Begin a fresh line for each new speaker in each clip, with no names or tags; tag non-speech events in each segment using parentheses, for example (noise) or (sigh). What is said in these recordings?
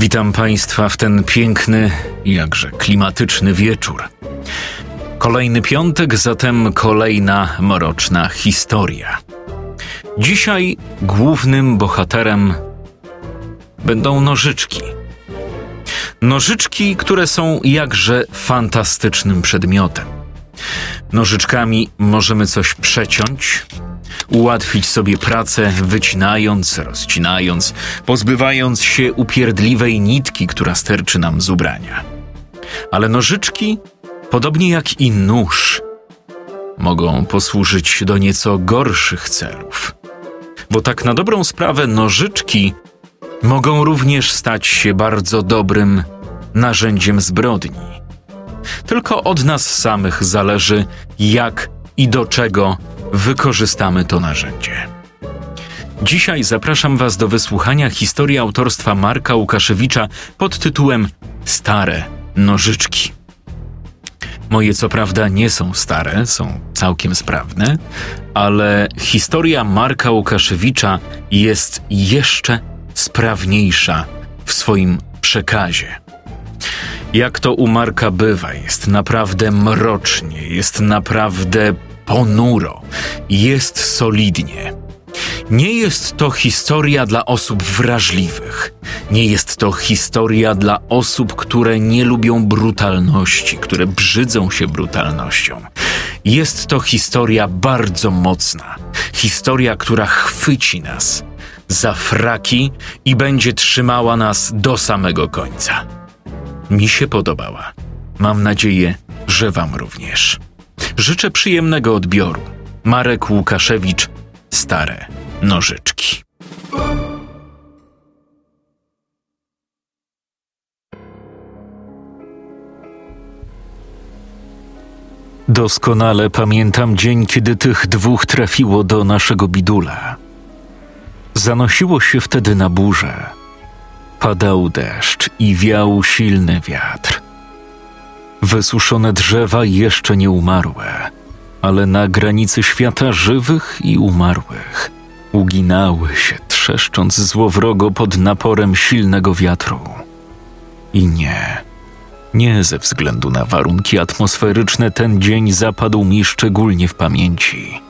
Witam Państwa w ten piękny, jakże klimatyczny wieczór. Kolejny piątek, zatem kolejna mroczna historia. Dzisiaj głównym bohaterem będą nożyczki. Nożyczki, które są jakże fantastycznym przedmiotem. Nożyczkami możemy coś przeciąć, ułatwić sobie pracę, wycinając, rozcinając, pozbywając się upierdliwej nitki, która sterczy nam z ubrania. Ale nożyczki, podobnie jak i nóż, mogą posłużyć do nieco gorszych celów. Bo tak na dobrą sprawę nożyczki mogą również stać się bardzo dobrym narzędziem zbrodni. Tylko od nas samych zależy, jak i do czego wykorzystamy to narzędzie. Dzisiaj zapraszam Was do wysłuchania historii autorstwa Marka Łukaszewicza pod tytułem Stare nożyczki. Moje co prawda nie są stare, są całkiem sprawne, ale historia Marka Łukaszewicza jest jeszcze sprawniejsza w swoim przekazie. Jak to u Marka bywa, jest naprawdę mrocznie, jest naprawdę ponuro, jest solidnie. Nie jest to historia dla osób wrażliwych. Nie jest to historia dla osób, które nie lubią brutalności, które brzydzą się brutalnością. Jest to historia bardzo mocna. Historia, która chwyci nas za fraki i będzie trzymała nas do samego końca. Mi się podobała. Mam nadzieję, że Wam również. Życzę przyjemnego odbioru. Marek Łukaszewicz, Stare Nożyczki. Doskonale pamiętam dzień, kiedy tych dwóch trafiło do naszego bidula. Zanosiło się wtedy na burzę. Padał deszcz i wiał silny wiatr. Wysuszone drzewa jeszcze nie umarłe, ale na granicy świata żywych i umarłych uginały się, trzeszcząc złowrogo pod naporem silnego wiatru. I nie, nie ze względu na warunki atmosferyczne ten dzień zapadł mi szczególnie w pamięci.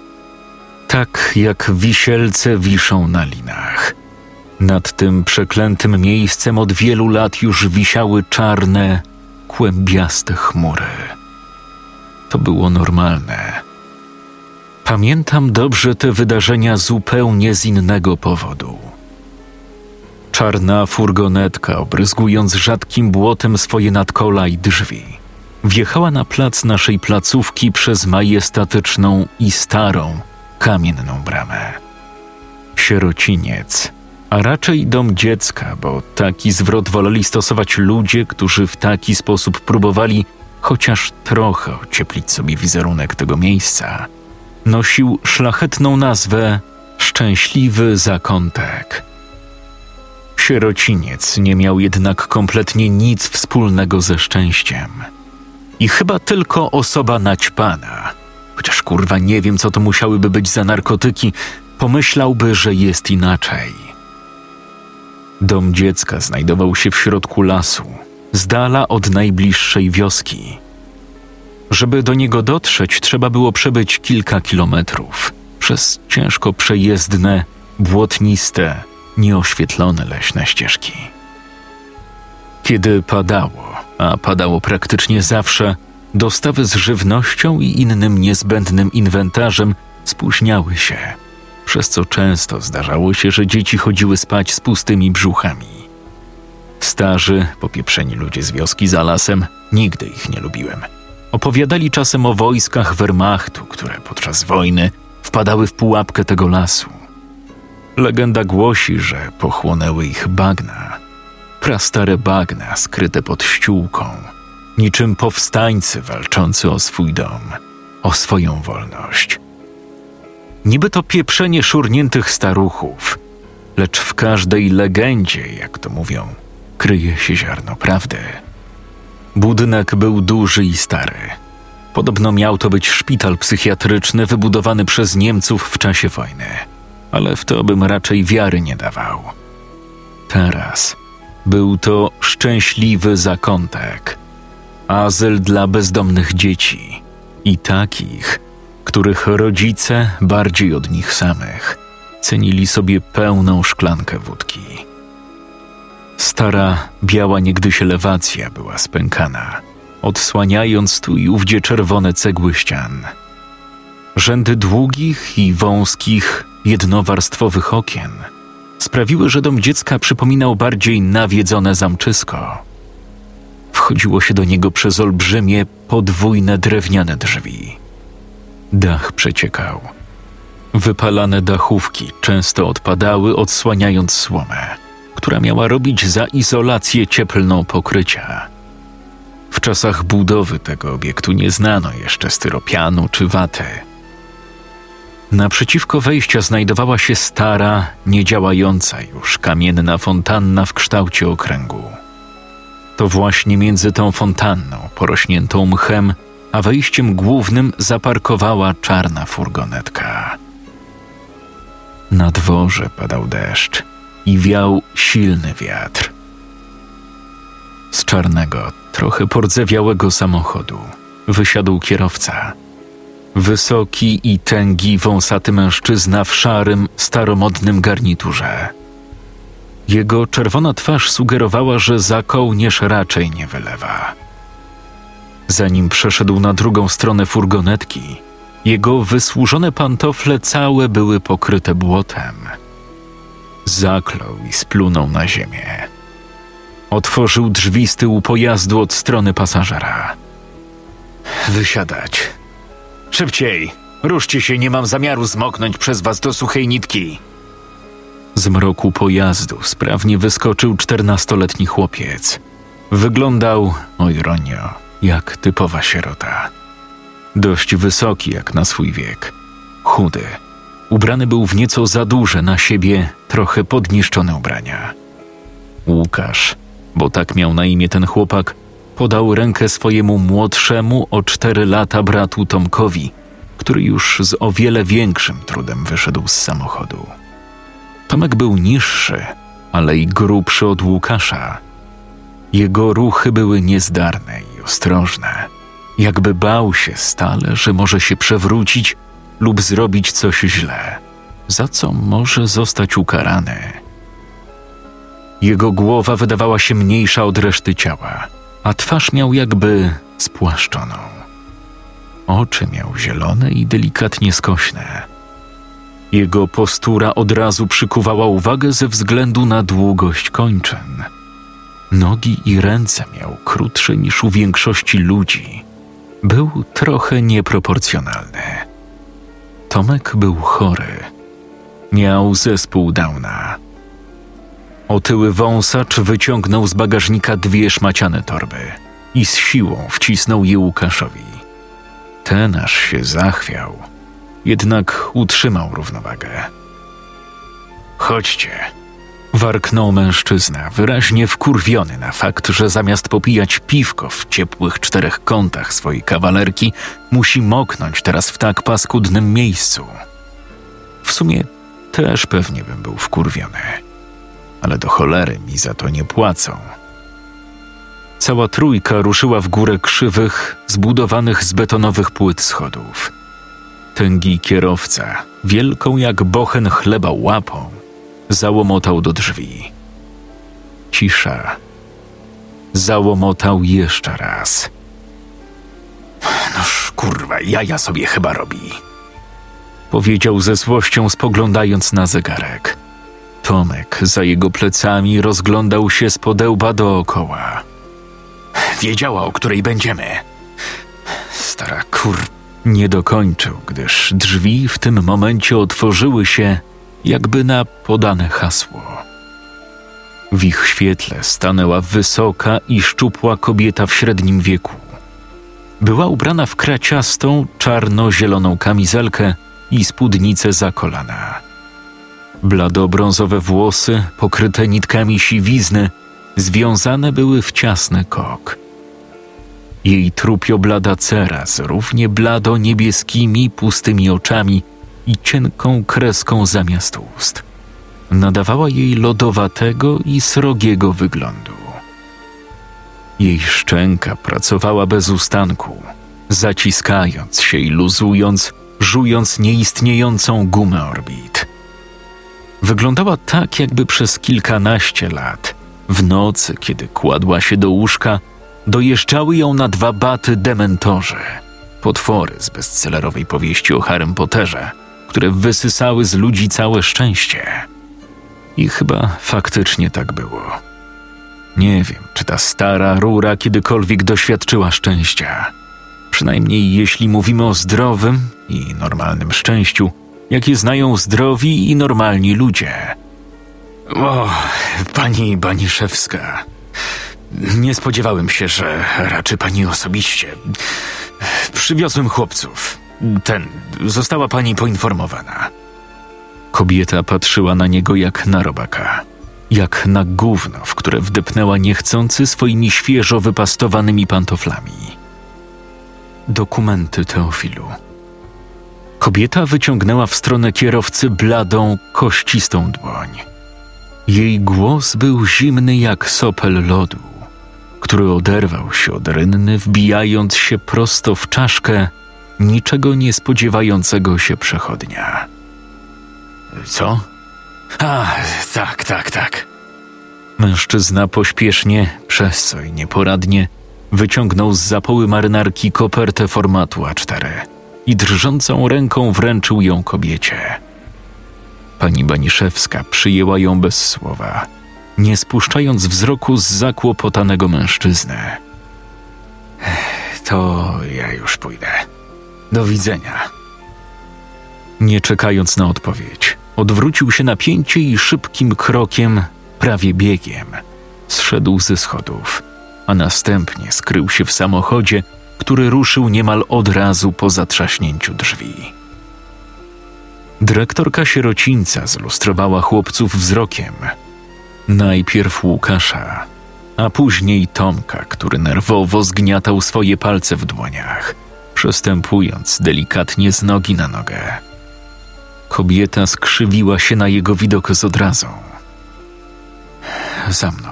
Tak jak wisielce wiszą na linach. Nad tym przeklętym miejscem od wielu lat już wisiały czarne, kłębiaste chmury. To było normalne. Pamiętam dobrze te wydarzenia zupełnie z innego powodu. Czarna furgonetka, obryzgując rzadkim błotem swoje nadkola i drzwi, wjechała na plac naszej placówki przez majestatyczną i starą, kamienną bramę. Sierociniec, a raczej dom dziecka, bo taki zwrot woleli stosować ludzie, którzy w taki sposób próbowali chociaż trochę ocieplić sobie wizerunek tego miejsca, nosił szlachetną nazwę Szczęśliwy Zakątek. Sierociniec nie miał jednak kompletnie nic wspólnego ze szczęściem. I chyba tylko osoba naćpana, chociaż kurwa nie wiem, co to musiałyby być za narkotyki, pomyślałby, że jest inaczej. Dom dziecka znajdował się w środku lasu, z dala od najbliższej wioski. Żeby do niego dotrzeć, trzeba było przebyć kilka kilometrów przez ciężko przejezdne, błotniste, nieoświetlone leśne ścieżki. Kiedy padało, a padało praktycznie zawsze, dostawy z żywnością i innym niezbędnym inwentarzem spóźniały się, przez co często zdarzało się, że dzieci chodziły spać z pustymi brzuchami. Starzy, popieprzeni ludzie z wioski za lasem, nigdy ich nie lubiłem. Opowiadali czasem o wojskach Wehrmachtu, które podczas wojny wpadały w pułapkę tego lasu. Legenda głosi, że pochłonęły ich bagna. Prastare bagna skryte pod ściółką, niczym powstańcy walczący o swój dom, o swoją wolność. Niby to pieprzenie szurniętych staruchów, lecz w każdej legendzie, jak to mówią, kryje się ziarno prawdy. Budynek był duży i stary. Podobno miał to być szpital psychiatryczny wybudowany przez Niemców w czasie wojny, ale w to bym raczej wiary nie dawał. Teraz był to szczęśliwy zakątek, azyl dla bezdomnych dzieci i takich, których rodzice bardziej od nich samych cenili sobie pełną szklankę wódki. Stara, biała niegdyś elewacja była spękana, odsłaniając tu i ówdzie czerwone cegły ścian. Rzędy długich i wąskich, jednowarstwowych okien sprawiły, że dom dziecka przypominał bardziej nawiedzone zamczysko. Wchodziło się do niego przez olbrzymie, podwójne drewniane drzwi. Dach przeciekał. Wypalane dachówki często odpadały, odsłaniając słomę, która miała robić za izolację cieplną pokrycia. W czasach budowy tego obiektu nie znano jeszcze styropianu czy waty. Naprzeciwko wejścia znajdowała się stara, niedziałająca już kamienna fontanna w kształcie okręgu. To właśnie między tą fontanną, porośniętą mchem, a wejściem głównym zaparkowała czarna furgonetka. Na dworze padał deszcz i wiał silny wiatr. Z czarnego, trochę pordzewiałego samochodu wysiadł kierowca. Wysoki i tęgi, wąsaty mężczyzna w szarym, staromodnym garniturze. Jego czerwona twarz sugerowała, że za kołnierz raczej nie wylewa. Zanim przeszedł na drugą stronę furgonetki, jego wysłużone pantofle całe były pokryte błotem. Zaklął i splunął na ziemię. Otworzył drzwi z tyłu pojazdu od strony pasażera. Wysiadać. Szybciej! Ruszcie się, nie mam zamiaru zmoknąć przez was do suchej nitki. Z mroku pojazdu sprawnie wyskoczył czternastoletni chłopiec. Wyglądał, o ironio, jak typowa sierota. Dość wysoki jak na swój wiek. Chudy. Ubrany był w nieco za duże na siebie, trochę podniszczone ubrania. Łukasz, bo tak miał na imię ten chłopak, podał rękę swojemu młodszemu o cztery lata bratu Tomkowi, który już z o wiele większym trudem wyszedł z samochodu. Tomek był niższy, ale i grubszy od Łukasza. Jego ruchy były niezdarne ostrożne, jakby bał się stale, że może się przewrócić lub zrobić coś źle, za co może zostać ukarany. Jego głowa wydawała się mniejsza od reszty ciała, a twarz miał jakby spłaszczoną. Oczy miał zielone i delikatnie skośne. Jego postura od razu przykuwała uwagę ze względu na długość kończyn. Nogi i ręce miał krótsze niż u większości ludzi. Był trochę nieproporcjonalny. Tomek był chory. Miał zespół Downa. Otyły wąsacz wyciągnął z bagażnika dwie szmaciane torby i z siłą wcisnął je Łukaszowi. Ten aż się zachwiał, jednak utrzymał równowagę. Chodźcie, warknął mężczyzna, wyraźnie wkurwiony na fakt, że zamiast popijać piwko w ciepłych czterech kątach swojej kawalerki, musi moknąć teraz w tak paskudnym miejscu. W sumie też pewnie bym był wkurwiony ale do cholery mi za to nie płacą. Cała trójka ruszyła w górę krzywych, zbudowanych z betonowych płyt schodów. Tęgi kierowca, wielką jak bochen chleba łapą, załomotał do drzwi. Cisza. Załomotał jeszcze raz. Noż kurwa, jaja sobie chyba robi. Powiedział ze złością, spoglądając na zegarek. Tomek za jego plecami rozglądał się z podełba dookoła. Wiedziała, o której będziemy. Stara kur... Nie dokończył, gdyż drzwi w tym momencie otworzyły się, jakby na podane hasło. W ich świetle stanęła wysoka i szczupła kobieta w średnim wieku. Była ubrana w kraciastą, czarno-zieloną kamizelkę i spódnicę za kolana. Blado-brązowe włosy, pokryte nitkami siwizny, związane były w ciasny kok. Jej trupio-blada cera z równie blado-niebieskimi, pustymi oczami i cienką kreską zamiast ust nadawała jej lodowatego i srogiego wyglądu. Jej szczęka pracowała bez ustanku, zaciskając się i luzując, żując nieistniejącą gumę orbit. Wyglądała tak, jakby przez kilkanaście lat, w nocy, kiedy kładła się do łóżka, dojeżdżały ją na dwa baty dementorzy, potwory z bestsellerowej powieści o Harrym Potterze, które wysysały z ludzi całe szczęście. I chyba faktycznie tak było. Nie wiem, czy ta stara rura kiedykolwiek doświadczyła szczęścia. Przynajmniej jeśli mówimy o zdrowym i normalnym szczęściu, jakie znają zdrowi i normalni ludzie. O, pani Baniszewska. Nie spodziewałem się, że raczy pani osobiście. Przywiozłem chłopców. Ten, została pani poinformowana. Kobieta patrzyła na niego jak na robaka, jak na gówno, w które wdepnęła niechcący swoimi świeżo wypastowanymi pantoflami. Dokumenty Teofilu. Kobieta wyciągnęła w stronę kierowcy bladą, kościstą dłoń. Jej głos był zimny jak sopel lodu, który oderwał się od rynny, wbijając się prosto w czaszkę niczego nie spodziewającego się przechodnia. Co? A, tak, tak, tak. Mężczyzna pośpiesznie, przez co i nieporadnie, wyciągnął z zapoły marynarki kopertę formatu A4 i drżącą ręką wręczył ją kobiecie. Pani Baniszewska przyjęła ją bez słowa, nie spuszczając wzroku z zakłopotanego mężczyzny. To ja już pójdę. Do widzenia. Nie czekając na odpowiedź, odwrócił się na pięcie i szybkim krokiem, prawie biegiem, zszedł ze schodów, a następnie skrył się w samochodzie, który ruszył niemal od razu po zatrzaśnięciu drzwi. Dyrektorka sierocińca zlustrowała chłopców wzrokiem. Najpierw Łukasza, a później Tomka, który nerwowo zgniatał swoje palce w dłoniach, przestępując delikatnie z nogi na nogę. Kobieta skrzywiła się na jego widok z odrazą. Za mną.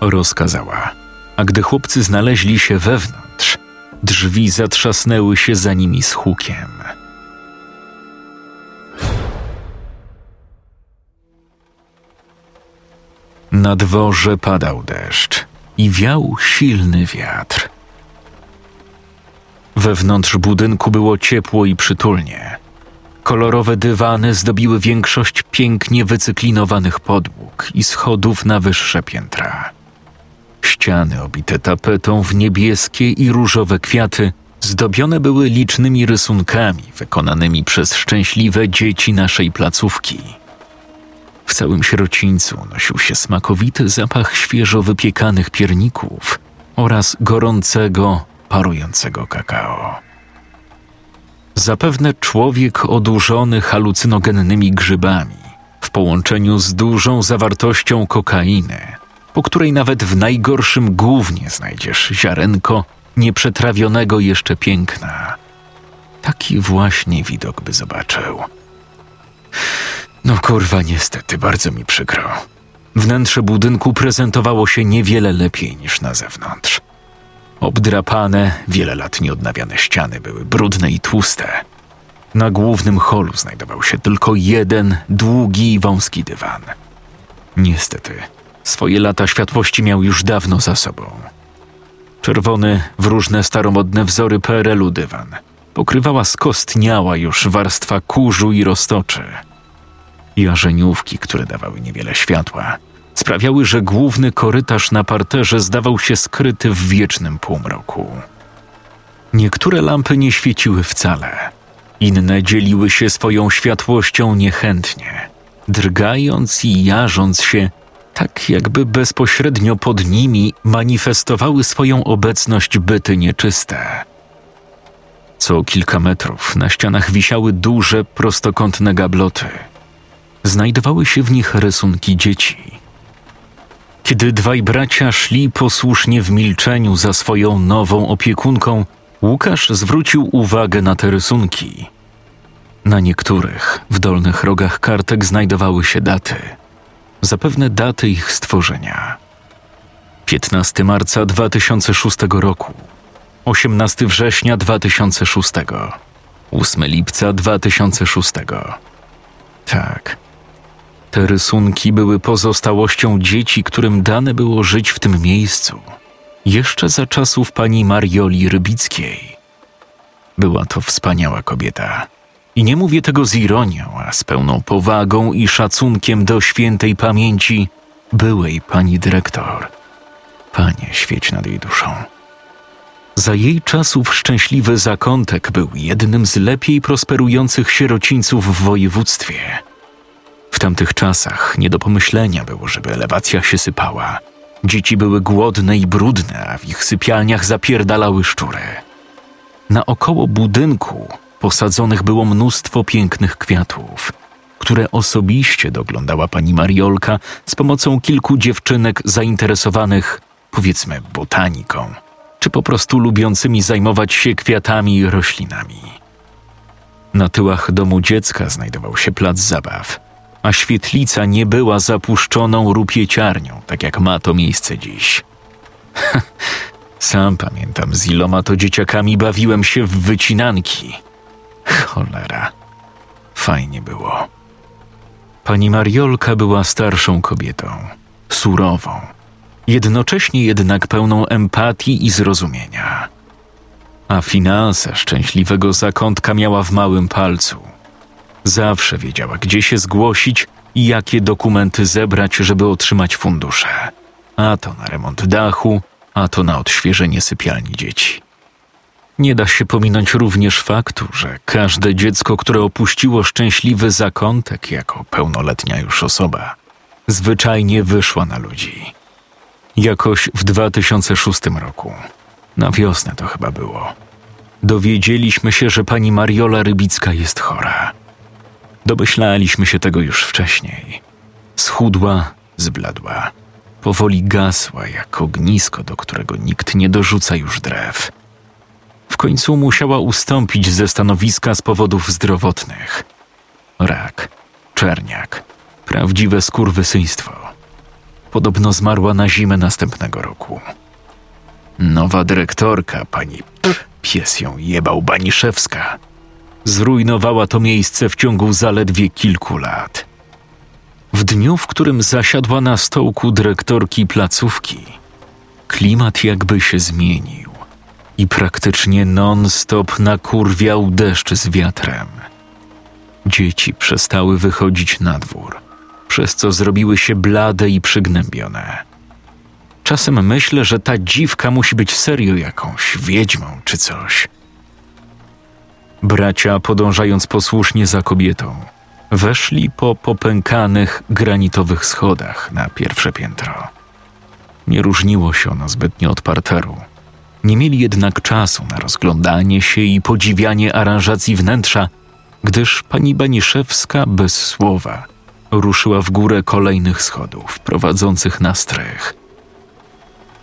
Rozkazała, a gdy chłopcy znaleźli się wewnątrz, drzwi zatrzasnęły się za nimi z hukiem. Na dworze padał deszcz i wiał silny wiatr. Wewnątrz budynku było ciepło i przytulnie. Kolorowe dywany zdobiły większość pięknie wycyklinowanych podłóg i schodów na wyższe piętra. Ściany obite tapetą w niebieskie i różowe kwiaty zdobione były licznymi rysunkami wykonanymi przez szczęśliwe dzieci naszej placówki. W całym sierocińcu nosił się smakowity zapach świeżo wypiekanych pierników oraz gorącego, parującego kakao. Zapewne człowiek odurzony halucynogennymi grzybami, w połączeniu z dużą zawartością kokainy, po której nawet w najgorszym głównie znajdziesz ziarenko nieprzetrawionego jeszcze piękna. Taki właśnie widok by zobaczył. No kurwa, niestety, bardzo mi przykro. Wnętrze budynku prezentowało się niewiele lepiej niż na zewnątrz. Obdrapane, wiele lat nieodnawiane ściany były brudne i tłuste. Na głównym holu znajdował się tylko jeden długi wąski dywan. Niestety, swoje lata światłości miał już dawno za sobą. Czerwony, w różne staromodne wzory PRL-u dywan pokrywała skostniała już warstwa kurzu i roztoczy. Jarzeniówki, które dawały niewiele światła, sprawiały, że główny korytarz na parterze zdawał się skryty w wiecznym półmroku. Niektóre lampy nie świeciły wcale, inne dzieliły się swoją światłością niechętnie, drgając i jarząc się Tak jakby bezpośrednio pod nimi manifestowały swoją obecność byty nieczyste. Co kilka metrów na ścianach wisiały duże, prostokątne gabloty. Znajdowały się w nich rysunki dzieci. Kiedy dwaj bracia szli posłusznie w milczeniu za swoją nową opiekunką, Łukasz zwrócił uwagę na te rysunki. Na niektórych w dolnych rogach kartek znajdowały się daty. Zapewne daty ich stworzenia. 15 marca 2006 roku, 18 września 2006, 8 lipca 2006. Tak. Te rysunki były pozostałością dzieci, którym dane było żyć w tym miejscu jeszcze za czasów pani Marioli Rybickiej. Była to wspaniała kobieta. I nie mówię tego z ironią, a z pełną powagą i szacunkiem do świętej pamięci byłej pani dyrektor. Panie, świeć nad jej duszą. Za jej czasów szczęśliwy zakątek był jednym z lepiej prosperujących sierocińców w województwie. Tamtych czasach nie do pomyślenia było, żeby elewacja się sypała – Dzieci były głodne i brudne, a w ich sypialniach zapierdalały szczury. Naokoło budynku posadzonych było mnóstwo pięknych kwiatów, które osobiście doglądała pani Mariolka z pomocą kilku dziewczynek zainteresowanych, powiedzmy, botaniką, czy po prostu lubiącymi zajmować się kwiatami i roślinami. Na tyłach domu dziecka znajdował się plac zabaw – a świetlica nie była zapuszczoną rupieciarnią, tak jak ma to miejsce dziś. (laughs) Sam pamiętam, z iloma to dzieciakami bawiłem się w wycinanki. Cholera, fajnie było. Pani Mariolka była starszą kobietą, surową, jednocześnie jednak pełną empatii i zrozumienia. A finanse szczęśliwego zakątka miała w małym palcu – Zawsze wiedziała, gdzie się zgłosić i jakie dokumenty zebrać, żeby otrzymać fundusze. A to na remont dachu, a to na odświeżenie sypialni dzieci. Nie da się pominąć również faktu, że każde dziecko, które opuściło szczęśliwy zakątek jako pełnoletnia już osoba, zwyczajnie wyszła na ludzi. Jakoś w 2006 roku, na wiosnę to chyba było, dowiedzieliśmy się, że pani Mariola Rybicka jest chora. Domyślaliśmy się tego już wcześniej. Schudła, zbladła. Powoli gasła jak ognisko, do którego nikt nie dorzuca już drew. W końcu musiała ustąpić ze stanowiska z powodów zdrowotnych. Rak, czerniak, prawdziwe skurwysyństwo. Podobno zmarła na zimę następnego roku. Nowa dyrektorka, pani pies ją jebał Baniszewska, zrujnowała to miejsce w ciągu zaledwie kilku lat. W dniu, w którym zasiadła na stołku dyrektorki placówki, klimat jakby się zmienił i praktycznie non-stop nakurwiał deszcz z wiatrem. Dzieci przestały wychodzić na dwór, przez co zrobiły się blade i przygnębione. Czasem myślę, że ta dziwka musi być serio jakąś wiedźmą czy coś – Bracia, podążając posłusznie za kobietą, weszli po popękanych granitowych schodach na pierwsze piętro. Nie różniło się ono zbytnio od parteru. Nie mieli jednak czasu na rozglądanie się i podziwianie aranżacji wnętrza, gdyż pani Baniszewska bez słowa ruszyła w górę kolejnych schodów prowadzących na strych.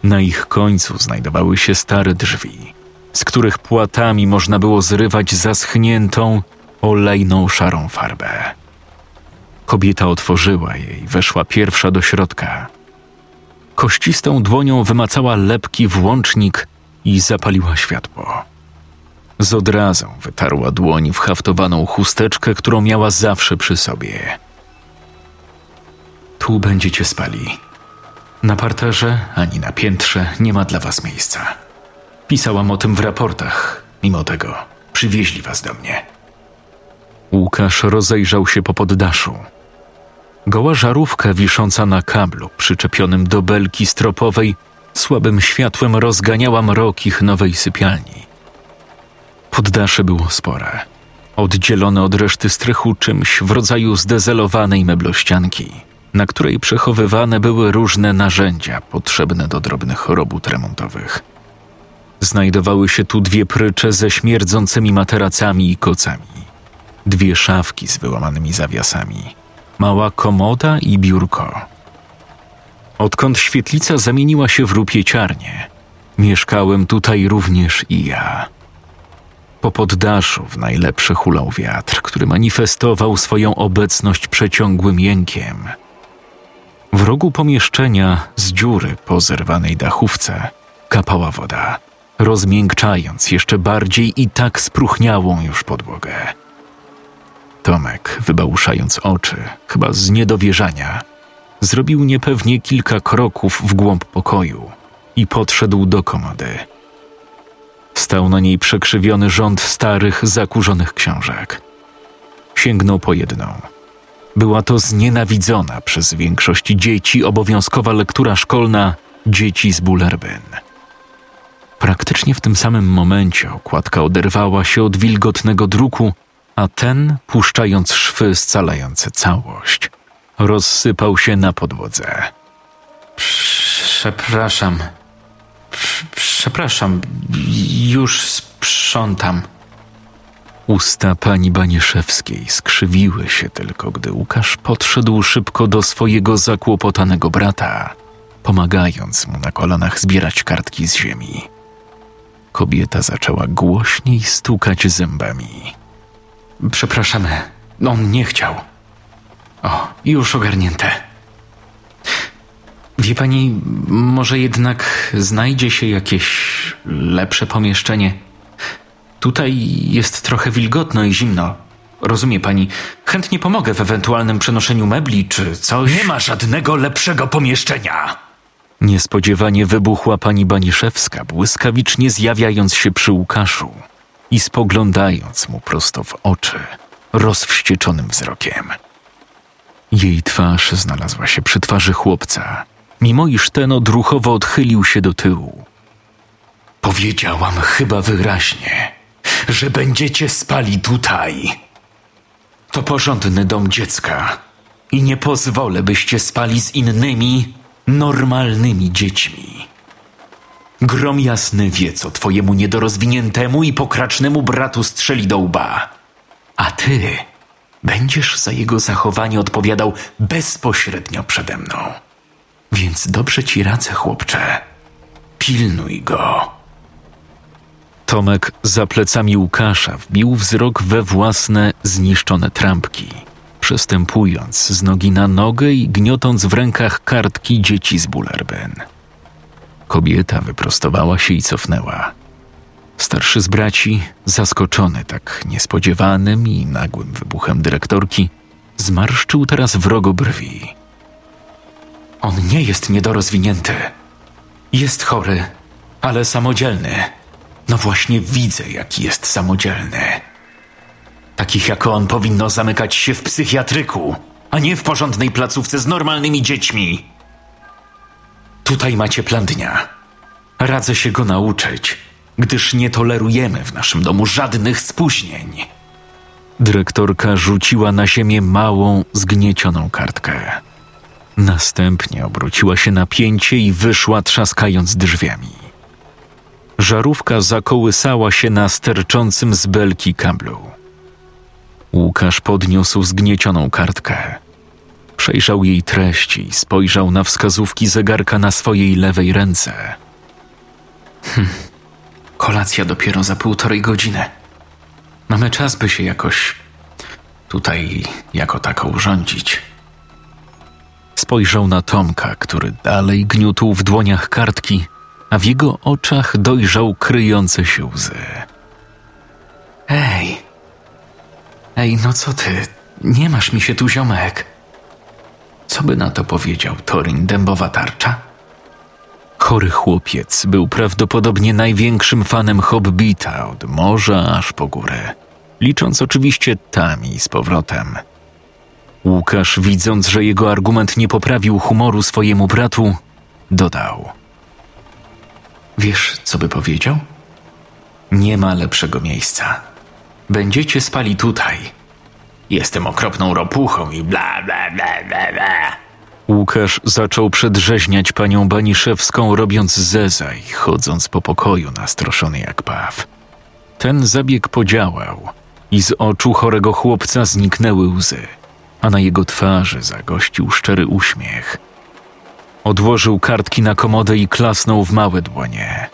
Na ich końcu znajdowały się stare drzwi, z których płatami można było zrywać zaschniętą, olejną szarą farbę. Kobieta otworzyła jej, weszła pierwsza do środka. Kościstą dłonią wymacała lepki włącznik i zapaliła światło. Z odrazą wytarła dłoń w haftowaną chusteczkę, którą miała zawsze przy sobie. Tu będziecie spali. Na parterze ani na piętrze nie ma dla was miejsca. Pisałam o tym w raportach. Mimo tego przywieźli was do mnie. Łukasz rozejrzał się po poddaszu. Goła żarówka wisząca na kablu przyczepionym do belki stropowej słabym światłem rozganiała mrok ich nowej sypialni. Poddasze było spore, oddzielone od reszty strychu czymś w rodzaju zdezelowanej meblościanki, na której przechowywane były różne narzędzia potrzebne do drobnych robót remontowych. Znajdowały się tu dwie prycze ze śmierdzącymi materacami i kocami, dwie szafki z wyłamanymi zawiasami, mała komoda i biurko. Odkąd świetlica zamieniła się w rupieciarnię, mieszkałem tutaj również i ja. Po poddaszu w najlepszy hulał wiatr, który manifestował swoją obecność przeciągłym jękiem. W rogu pomieszczenia z dziury po zerwanej dachówce kapała woda, rozmiękczając jeszcze bardziej i tak spróchniałą już podłogę. Tomek, wybałuszając oczy, chyba z niedowierzania, zrobił niepewnie kilka kroków w głąb pokoju i podszedł do komody. Stał na niej przekrzywiony rząd starych, zakurzonych książek. Sięgnął po jedną. Była to znienawidzona przez większość dzieci obowiązkowa lektura szkolna Dzieci z Bullerbyn. Praktycznie w tym samym momencie okładka oderwała się od wilgotnego druku, a ten, puszczając szwy scalające całość, rozsypał się na podłodze.
Przepraszam. Przepraszam, już sprzątam.
Usta pani Baniszewskiej skrzywiły się tylko, gdy Łukasz podszedł szybko do swojego zakłopotanego brata, pomagając mu na kolanach zbierać kartki z ziemi. Kobieta zaczęła głośniej stukać zębami.
Przepraszamy, on nie chciał. O, już ogarnięte. Wie pani, może jednak znajdzie się jakieś lepsze pomieszczenie? Tutaj jest trochę wilgotno i zimno. Rozumie pani, chętnie pomogę w ewentualnym przenoszeniu mebli czy coś.
Nie ma żadnego lepszego pomieszczenia.
Niespodziewanie wybuchła pani Baniszewska, błyskawicznie zjawiając się przy Łukaszu i spoglądając mu prosto w oczy, rozwścieczonym wzrokiem. Jej twarz znalazła się przy twarzy chłopca, mimo iż ten odruchowo odchylił się do tyłu.
Powiedziałam chyba wyraźnie, że będziecie spali tutaj. To porządny dom dziecka i nie pozwolę, byście spali z innymi, normalnymi dziećmi. Grom jasny wie, co twojemu niedorozwiniętemu i pokracznemu bratu strzeli do łba. A ty będziesz za jego zachowanie odpowiadał bezpośrednio przede mną. Więc dobrze ci radzę, chłopcze. Pilnuj go.
Tomek za plecami Łukasza wbił wzrok we własne zniszczone trampki, przestępując z nogi na nogę i gniotąc w rękach kartki dzieci z Bullerbyn. Kobieta wyprostowała się i cofnęła. Starszy z braci, zaskoczony tak niespodziewanym i nagłym wybuchem dyrektorki, zmarszczył teraz wrogo brwi.
On nie jest niedorozwinięty. Jest chory, ale samodzielny. No właśnie widzę, jaki jest samodzielny. Takich jak on powinno zamykać się w psychiatryku, a nie w porządnej placówce z normalnymi dziećmi. Tutaj macie plan dnia. Radzę się go nauczyć, gdyż nie tolerujemy w naszym domu żadnych spóźnień.
Dyrektorka rzuciła na ziemię małą, zgniecioną kartkę. Następnie obróciła się na pięcie i wyszła trzaskając drzwiami. Żarówka zakołysała się na sterczącym z belki kablu. Łukasz podniósł zgniecioną kartkę. Przejrzał jej treści i spojrzał na wskazówki zegarka na swojej lewej ręce.
Hm. Kolacja dopiero za półtorej godziny. Mamy czas, by się jakoś tutaj jako tako urządzić.
Spojrzał na Tomka, który dalej gniótł w dłoniach kartki, a w jego oczach dojrzał kryjące się łzy.
Ej, ej, no co ty? Nie masz mi się tu ziomek. Co by na to powiedział Torin Dębowa Tarcza?
Chory chłopiec był prawdopodobnie największym fanem Hobbita od morza aż po górę, licząc oczywiście tami z powrotem. Łukasz, widząc, że jego argument nie poprawił humoru swojemu bratu, dodał:
Wiesz, co by powiedział? Nie ma lepszego miejsca. Będziecie spali tutaj. Jestem okropną ropuchą i bla bla bla bla bla.
Łukasz zaczął przedrzeźniać panią Baniszewską, robiąc zezaj, chodząc po pokoju nastroszony jak paw. Ten zabieg podziałał i z oczu chorego chłopca zniknęły łzy, a na jego twarzy zagościł szczery uśmiech. Odłożył kartki na komodę i klasnął w małe dłonie.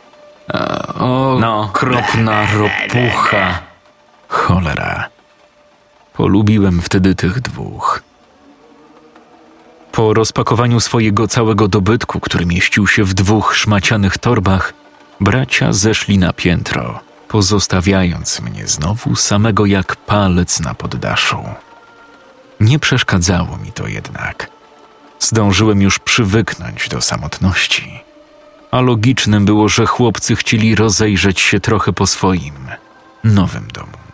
O,
No.
kropna (laughs) ropucha.
Cholera. Polubiłem wtedy tych dwóch. Po rozpakowaniu swojego całego dobytku, który mieścił się w dwóch szmacianych torbach, bracia zeszli na piętro, pozostawiając mnie znowu samego jak palec na poddaszu. Nie przeszkadzało mi to jednak. Zdążyłem już przywyknąć do samotności. A logicznym było, że chłopcy chcieli rozejrzeć się trochę po swoim nowym domu.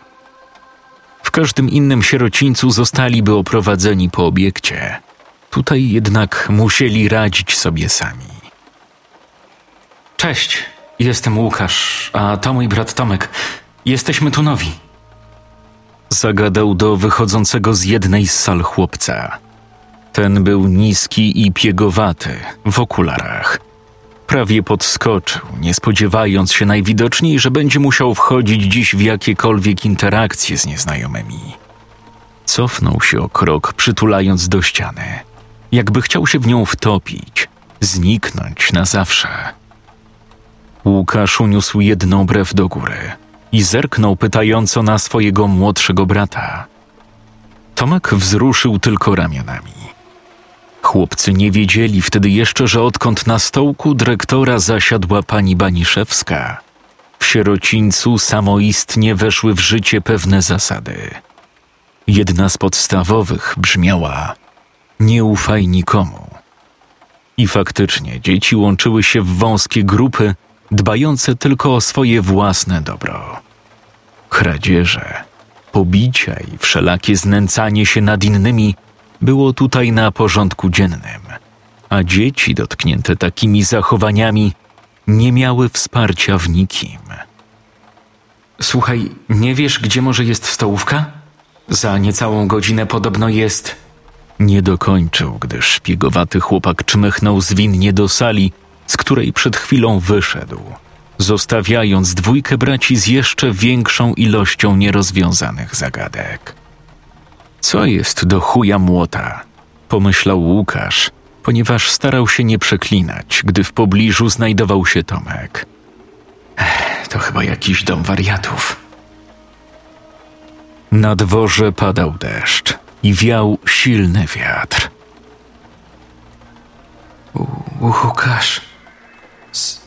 Każdym innym sierocińcu zostaliby oprowadzeni po obiekcie. Tutaj jednak musieli radzić sobie sami.
Cześć, jestem Łukasz, a to mój brat Tomek. Jesteśmy tu nowi.
Zagadał do wychodzącego z jednej z sal chłopca. Ten był niski i piegowaty, w okularach. Prawie podskoczył, nie spodziewając się najwidoczniej, że będzie musiał wchodzić dziś w jakiekolwiek interakcje z nieznajomymi. Cofnął się o krok, przytulając do ściany, jakby chciał się w nią wtopić, zniknąć na zawsze. Łukasz uniósł jedną brew do góry i zerknął pytająco na swojego młodszego brata. Tomek wzruszył tylko ramionami. Chłopcy nie wiedzieli wtedy jeszcze, że odkąd na stołku dyrektora zasiadła pani Baniszewska, w sierocińcu samoistnie weszły w życie pewne zasady. Jedna z podstawowych brzmiała: Nie ufaj nikomu. I faktycznie dzieci łączyły się w wąskie grupy, dbające tylko o swoje własne dobro. Kradzieże, pobicia i wszelakie znęcanie się nad innymi było tutaj na porządku dziennym, a dzieci dotknięte takimi zachowaniami nie miały wsparcia w nikim.
Słuchaj, nie wiesz, gdzie może jest stołówka? Za niecałą godzinę podobno jest.
Nie dokończył, gdyż szpiegowaty chłopak czmychnął zwinnie do sali, z której przed chwilą wyszedł, zostawiając dwójkę braci z jeszcze większą ilością nierozwiązanych zagadek. Co jest do chuja młota? Pomyślał Łukasz, ponieważ starał się nie przeklinać, gdy w pobliżu znajdował się Tomek.
To chyba jakiś dom wariatów.
Na dworze padał deszcz i wiał silny wiatr.
Łukasz,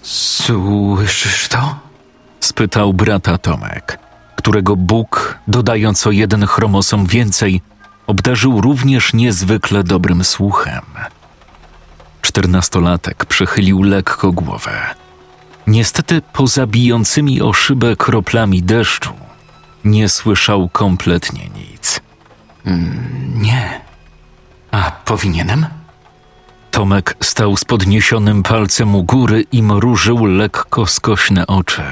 słyszysz to?
spytał brata Tomek, którego Bóg, dodając o jeden chromosom więcej, obdarzył również niezwykle dobrym słuchem. Czternastolatek przychylił lekko głowę. Niestety, poza bijącymi o szybę kroplami deszczu, nie słyszał kompletnie nic.
Nie. A powinienem?
Tomek stał z podniesionym palcem u góry i mrużył lekko skośne oczy,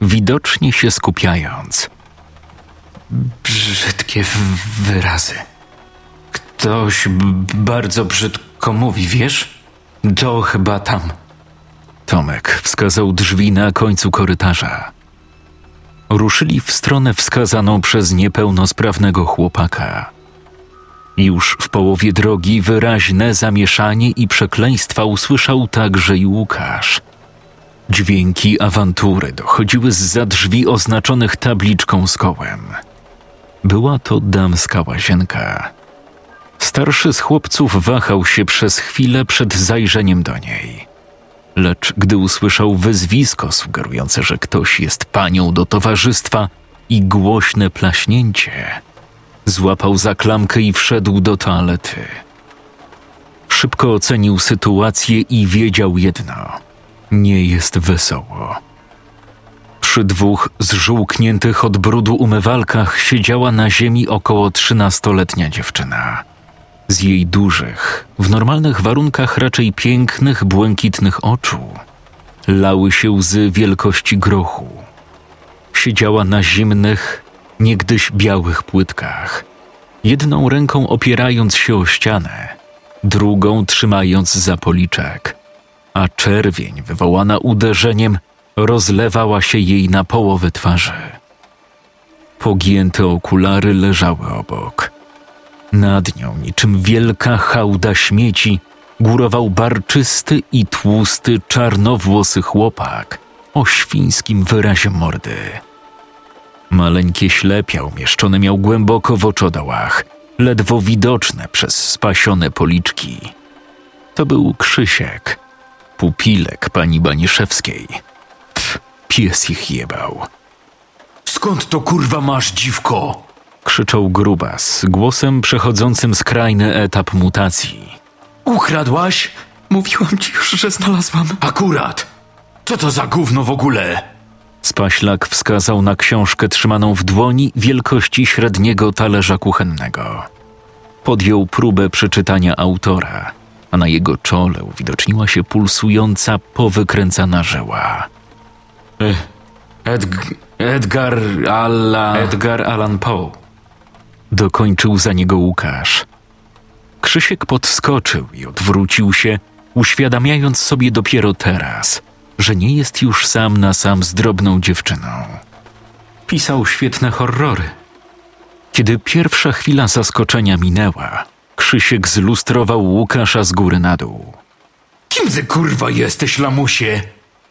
widocznie się skupiając.
Brzydkie wyrazy. Ktoś bardzo brzydko mówi, wiesz? To chyba tam.
Tomek wskazał drzwi na końcu korytarza. Ruszyli w stronę wskazaną przez niepełnosprawnego chłopaka. Już w połowie drogi wyraźne zamieszanie i przekleństwa usłyszał także i Łukasz. Dźwięki awantury dochodziły z drzwi oznaczonych tabliczką z kołem. Była to damska łazienka. Starszy z chłopców wahał się przez chwilę przed zajrzeniem do niej. Lecz gdy usłyszał wyzwisko sugerujące, że ktoś jest panią do towarzystwa i głośne plaśnięcie, złapał za klamkę i wszedł do toalety. Szybko ocenił sytuację i wiedział jedno: nie jest wesoło. Przy dwóch zżółkniętych od brudu umywalkach siedziała na ziemi około trzynastoletnia dziewczyna. Z jej dużych, w normalnych warunkach raczej pięknych, błękitnych oczu lały się łzy wielkości grochu. Siedziała na zimnych, niegdyś białych płytkach, jedną ręką opierając się o ścianę, drugą trzymając za policzek, a czerwień wywołana uderzeniem rozlewała się jej na połowę twarzy. Pogięte okulary leżały obok. Nad nią, niczym wielka hałda śmieci, górował barczysty i tłusty, czarnowłosy chłopak o świńskim wyrazie mordy. Maleńkie ślepia umieszczone miał głęboko w oczodołach, ledwo widoczne przez spasione policzki. To był Krzysiek, pupilek pani Baniszewskiej. Pff, pies ich jebał.
Skąd to kurwa masz, dziwko?
Krzyczał grubas, głosem przechodzącym skrajny etap mutacji.
Ukradłaś?
Mówiłam ci już, że znalazłam.
Akurat. Co to za gówno w ogóle?
Spaślak wskazał na książkę trzymaną w dłoni wielkości średniego talerza kuchennego. Podjął próbę przeczytania autora, a na jego czole uwidoczniła się pulsująca, powykręcana żyła.
Edg Edgar Alla...
Edgar Allan Poe.
Dokończył za niego Łukasz. Krzysiek podskoczył i odwrócił się, uświadamiając sobie dopiero teraz, że nie jest już sam na sam z drobną dziewczyną.
Pisał świetne horrory.
Kiedy pierwsza chwila zaskoczenia minęła, Krzysiek zlustrował Łukasza z góry na dół.
Kim ty kurwa jesteś, lamusie?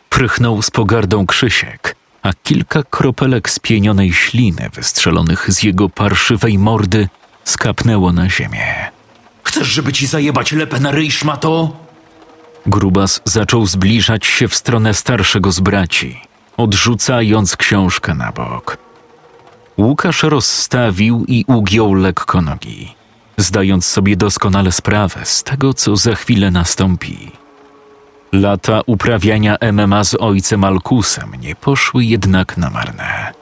Prychnął z pogardą Krzysiek, a kilka kropelek spienionej śliny wystrzelonych z jego parszywej mordy skapnęło na ziemię.
Chcesz, żeby ci zajebać lepę na ryj, szmato?
Grubas zaczął zbliżać się w stronę starszego z braci, odrzucając książkę na bok. Łukasz rozstawił i ugiął lekko nogi, zdając sobie doskonale sprawę z tego, co za chwilę nastąpi. Lata uprawiania MMA z ojcem Alkusem nie poszły jednak na marne.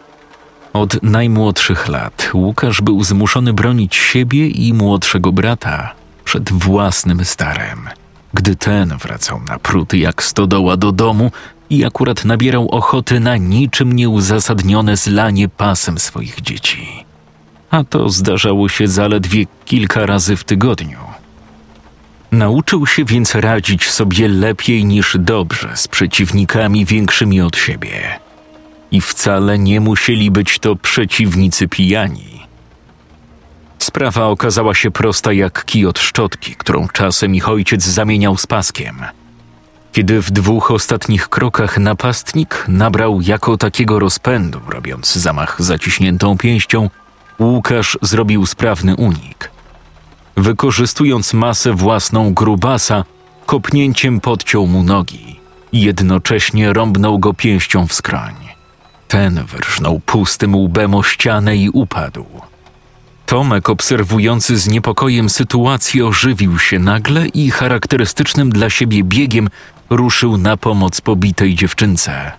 Od najmłodszych lat Łukasz był zmuszony bronić siebie i młodszego brata przed własnym starym, gdy ten wracał na pruty jak stodoła do domu i akurat nabierał ochoty na niczym nieuzasadnione zlanie pasem swoich dzieci. A to zdarzało się zaledwie kilka razy w tygodniu. Nauczył się więc radzić sobie lepiej niż dobrze z przeciwnikami większymi od siebie. I wcale nie musieli być to przeciwnicy pijani. Sprawa okazała się prosta jak kij od szczotki, którą czasem ich ojciec zamieniał z paskiem. Kiedy w dwóch ostatnich krokach napastnik nabrał jako takiego rozpędu, robiąc zamach zaciśniętą pięścią, Łukasz zrobił sprawny unik. Wykorzystując masę własną grubasa, kopnięciem podciął mu nogi i jednocześnie rąbnął go pięścią w skroń. Ten wyrżnął pustym łbem o ścianę i upadł. Tomek, obserwujący z niepokojem sytuację, ożywił się nagle i charakterystycznym dla siebie biegiem ruszył na pomoc pobitej dziewczynce.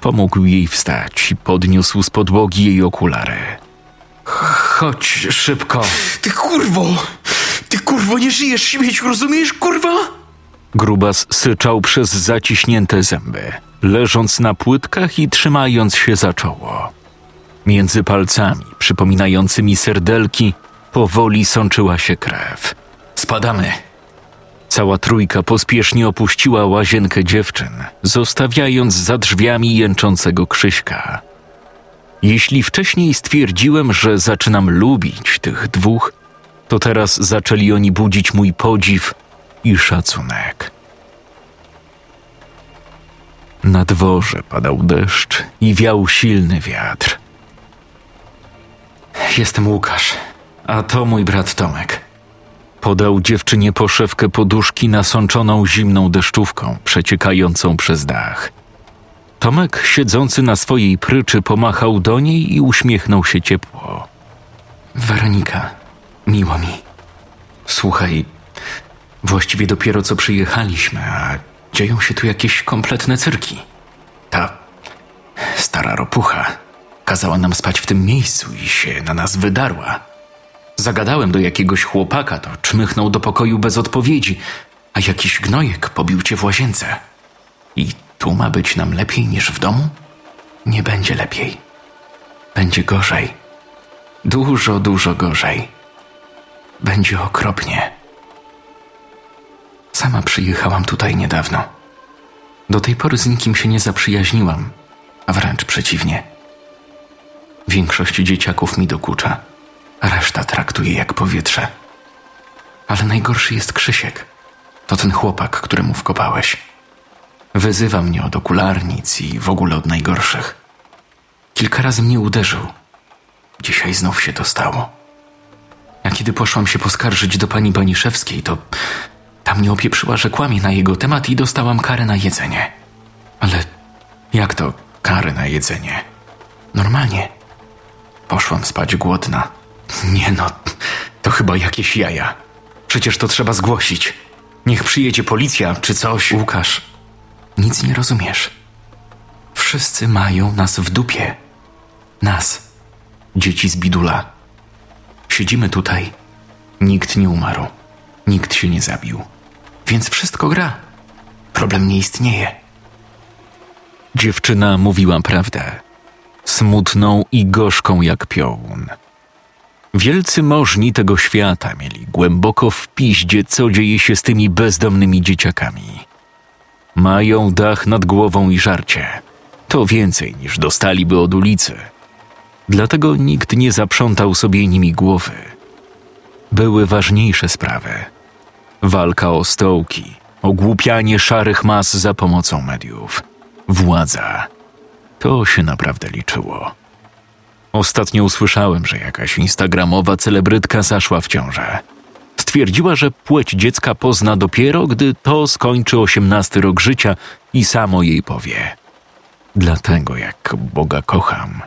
Pomógł jej wstać i podniósł z podłogi jej okulary.
Chodź szybko.
Ty kurwo! Ty kurwo nie żyjesz, śmieć, rozumiesz, kurwa?
Grubas syczał przez zaciśnięte zęby, leżąc na płytkach i trzymając się za czoło. Między palcami, przypominającymi serdelki, powoli sączyła się krew.
Spadamy.
Cała trójka pospiesznie opuściła łazienkę dziewczyn, zostawiając za drzwiami jęczącego Krzyśka. Jeśli wcześniej stwierdziłem, że zaczynam lubić tych dwóch, to teraz zaczęli oni budzić mój podziw i szacunek. Na dworze padał deszcz i wiał silny wiatr.
Jestem Łukasz, a to mój brat Tomek.
Podał dziewczynie poszewkę poduszki nasączoną zimną deszczówką przeciekającą przez dach. Tomek, siedzący na swojej pryczy, pomachał do niej i uśmiechnął się ciepło.
Weronika, miło mi. Słuchaj, właściwie dopiero co przyjechaliśmy, a dzieją się tu jakieś kompletne cyrki. Ta stara ropucha kazała nam spać w tym miejscu i się na nas wydarła. Zagadałem do jakiegoś chłopaka, to czmychnął do pokoju bez odpowiedzi, a jakiś gnojek pobił cię w łazience. I tu ma być nam lepiej niż w domu? Nie będzie lepiej. Będzie gorzej. Dużo, dużo gorzej. Będzie okropnie. Sama przyjechałam tutaj niedawno. Do tej pory z nikim się nie zaprzyjaźniłam, a wręcz przeciwnie. Większość dzieciaków mi dokucza, a reszta traktuje jak powietrze. Ale najgorszy jest Krzysiek. To ten chłopak, któremu wkopałeś. Wyzywa mnie od okularnic i w ogóle od najgorszych. Kilka razy mnie uderzył. Dzisiaj znów się to stało. A kiedy poszłam się poskarżyć do pani Baniszewskiej, to ta mnie opieprzyła, że kłamie na jego temat i dostałam karę na jedzenie. Ale jak to karę na jedzenie? Normalnie. Poszłam spać głodna. Nie no, to chyba jakieś jaja. Przecież to trzeba zgłosić. Niech przyjedzie policja czy coś. Łukasz, nic nie rozumiesz. Wszyscy mają nas w dupie. Nas, dzieci z bidula. Siedzimy tutaj. Nikt nie umarł. Nikt się nie zabił. Więc wszystko gra. Problem nie istnieje.
Dziewczyna mówiła prawdę. Smutną i gorzką jak piołun. Wielcy możni tego świata mieli głęboko w piździe, co dzieje się z tymi bezdomnymi dzieciakami. Mają dach nad głową i żarcie. To więcej niż dostaliby od ulicy. Dlatego nikt nie zaprzątał sobie nimi głowy. Były ważniejsze sprawy. Walka o stołki, ogłupianie szarych mas za pomocą mediów, władza. To się naprawdę liczyło. Ostatnio usłyszałem, że jakaś instagramowa celebrytka zaszła w ciążę. Stwierdziła, że płeć dziecka pozna dopiero, gdy to skończy osiemnasty rok życia i samo jej powie. Dlatego jak Boga kocham,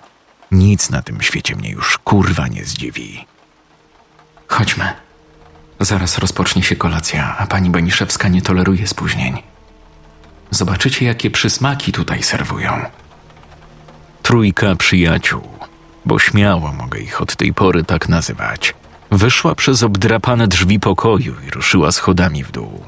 nic na tym świecie mnie już kurwa nie zdziwi.
Chodźmy. Zaraz rozpocznie się kolacja, a pani Beniszewska nie toleruje spóźnień. Zobaczycie, jakie przysmaki tutaj serwują.
Trójka przyjaciół, bo śmiało mogę ich od tej pory tak nazywać, wyszła przez obdrapane drzwi pokoju i ruszyła schodami w dół.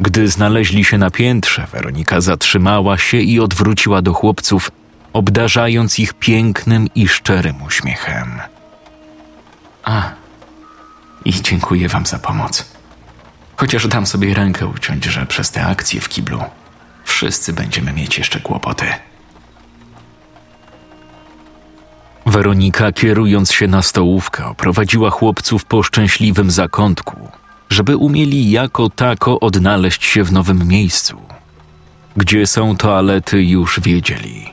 Gdy znaleźli się na piętrze, Weronika zatrzymała się i odwróciła do chłopców, obdarzając ich pięknym i szczerym uśmiechem.
A, i dziękuję wam za pomoc. Chociaż dam sobie rękę uciąć, że przez te akcje w kiblu wszyscy będziemy mieć jeszcze kłopoty.
Weronika, kierując się na stołówkę, oprowadziła chłopców po szczęśliwym zakątku, żeby umieli jako tako odnaleźć się w nowym miejscu. Gdzie są toalety, już wiedzieli.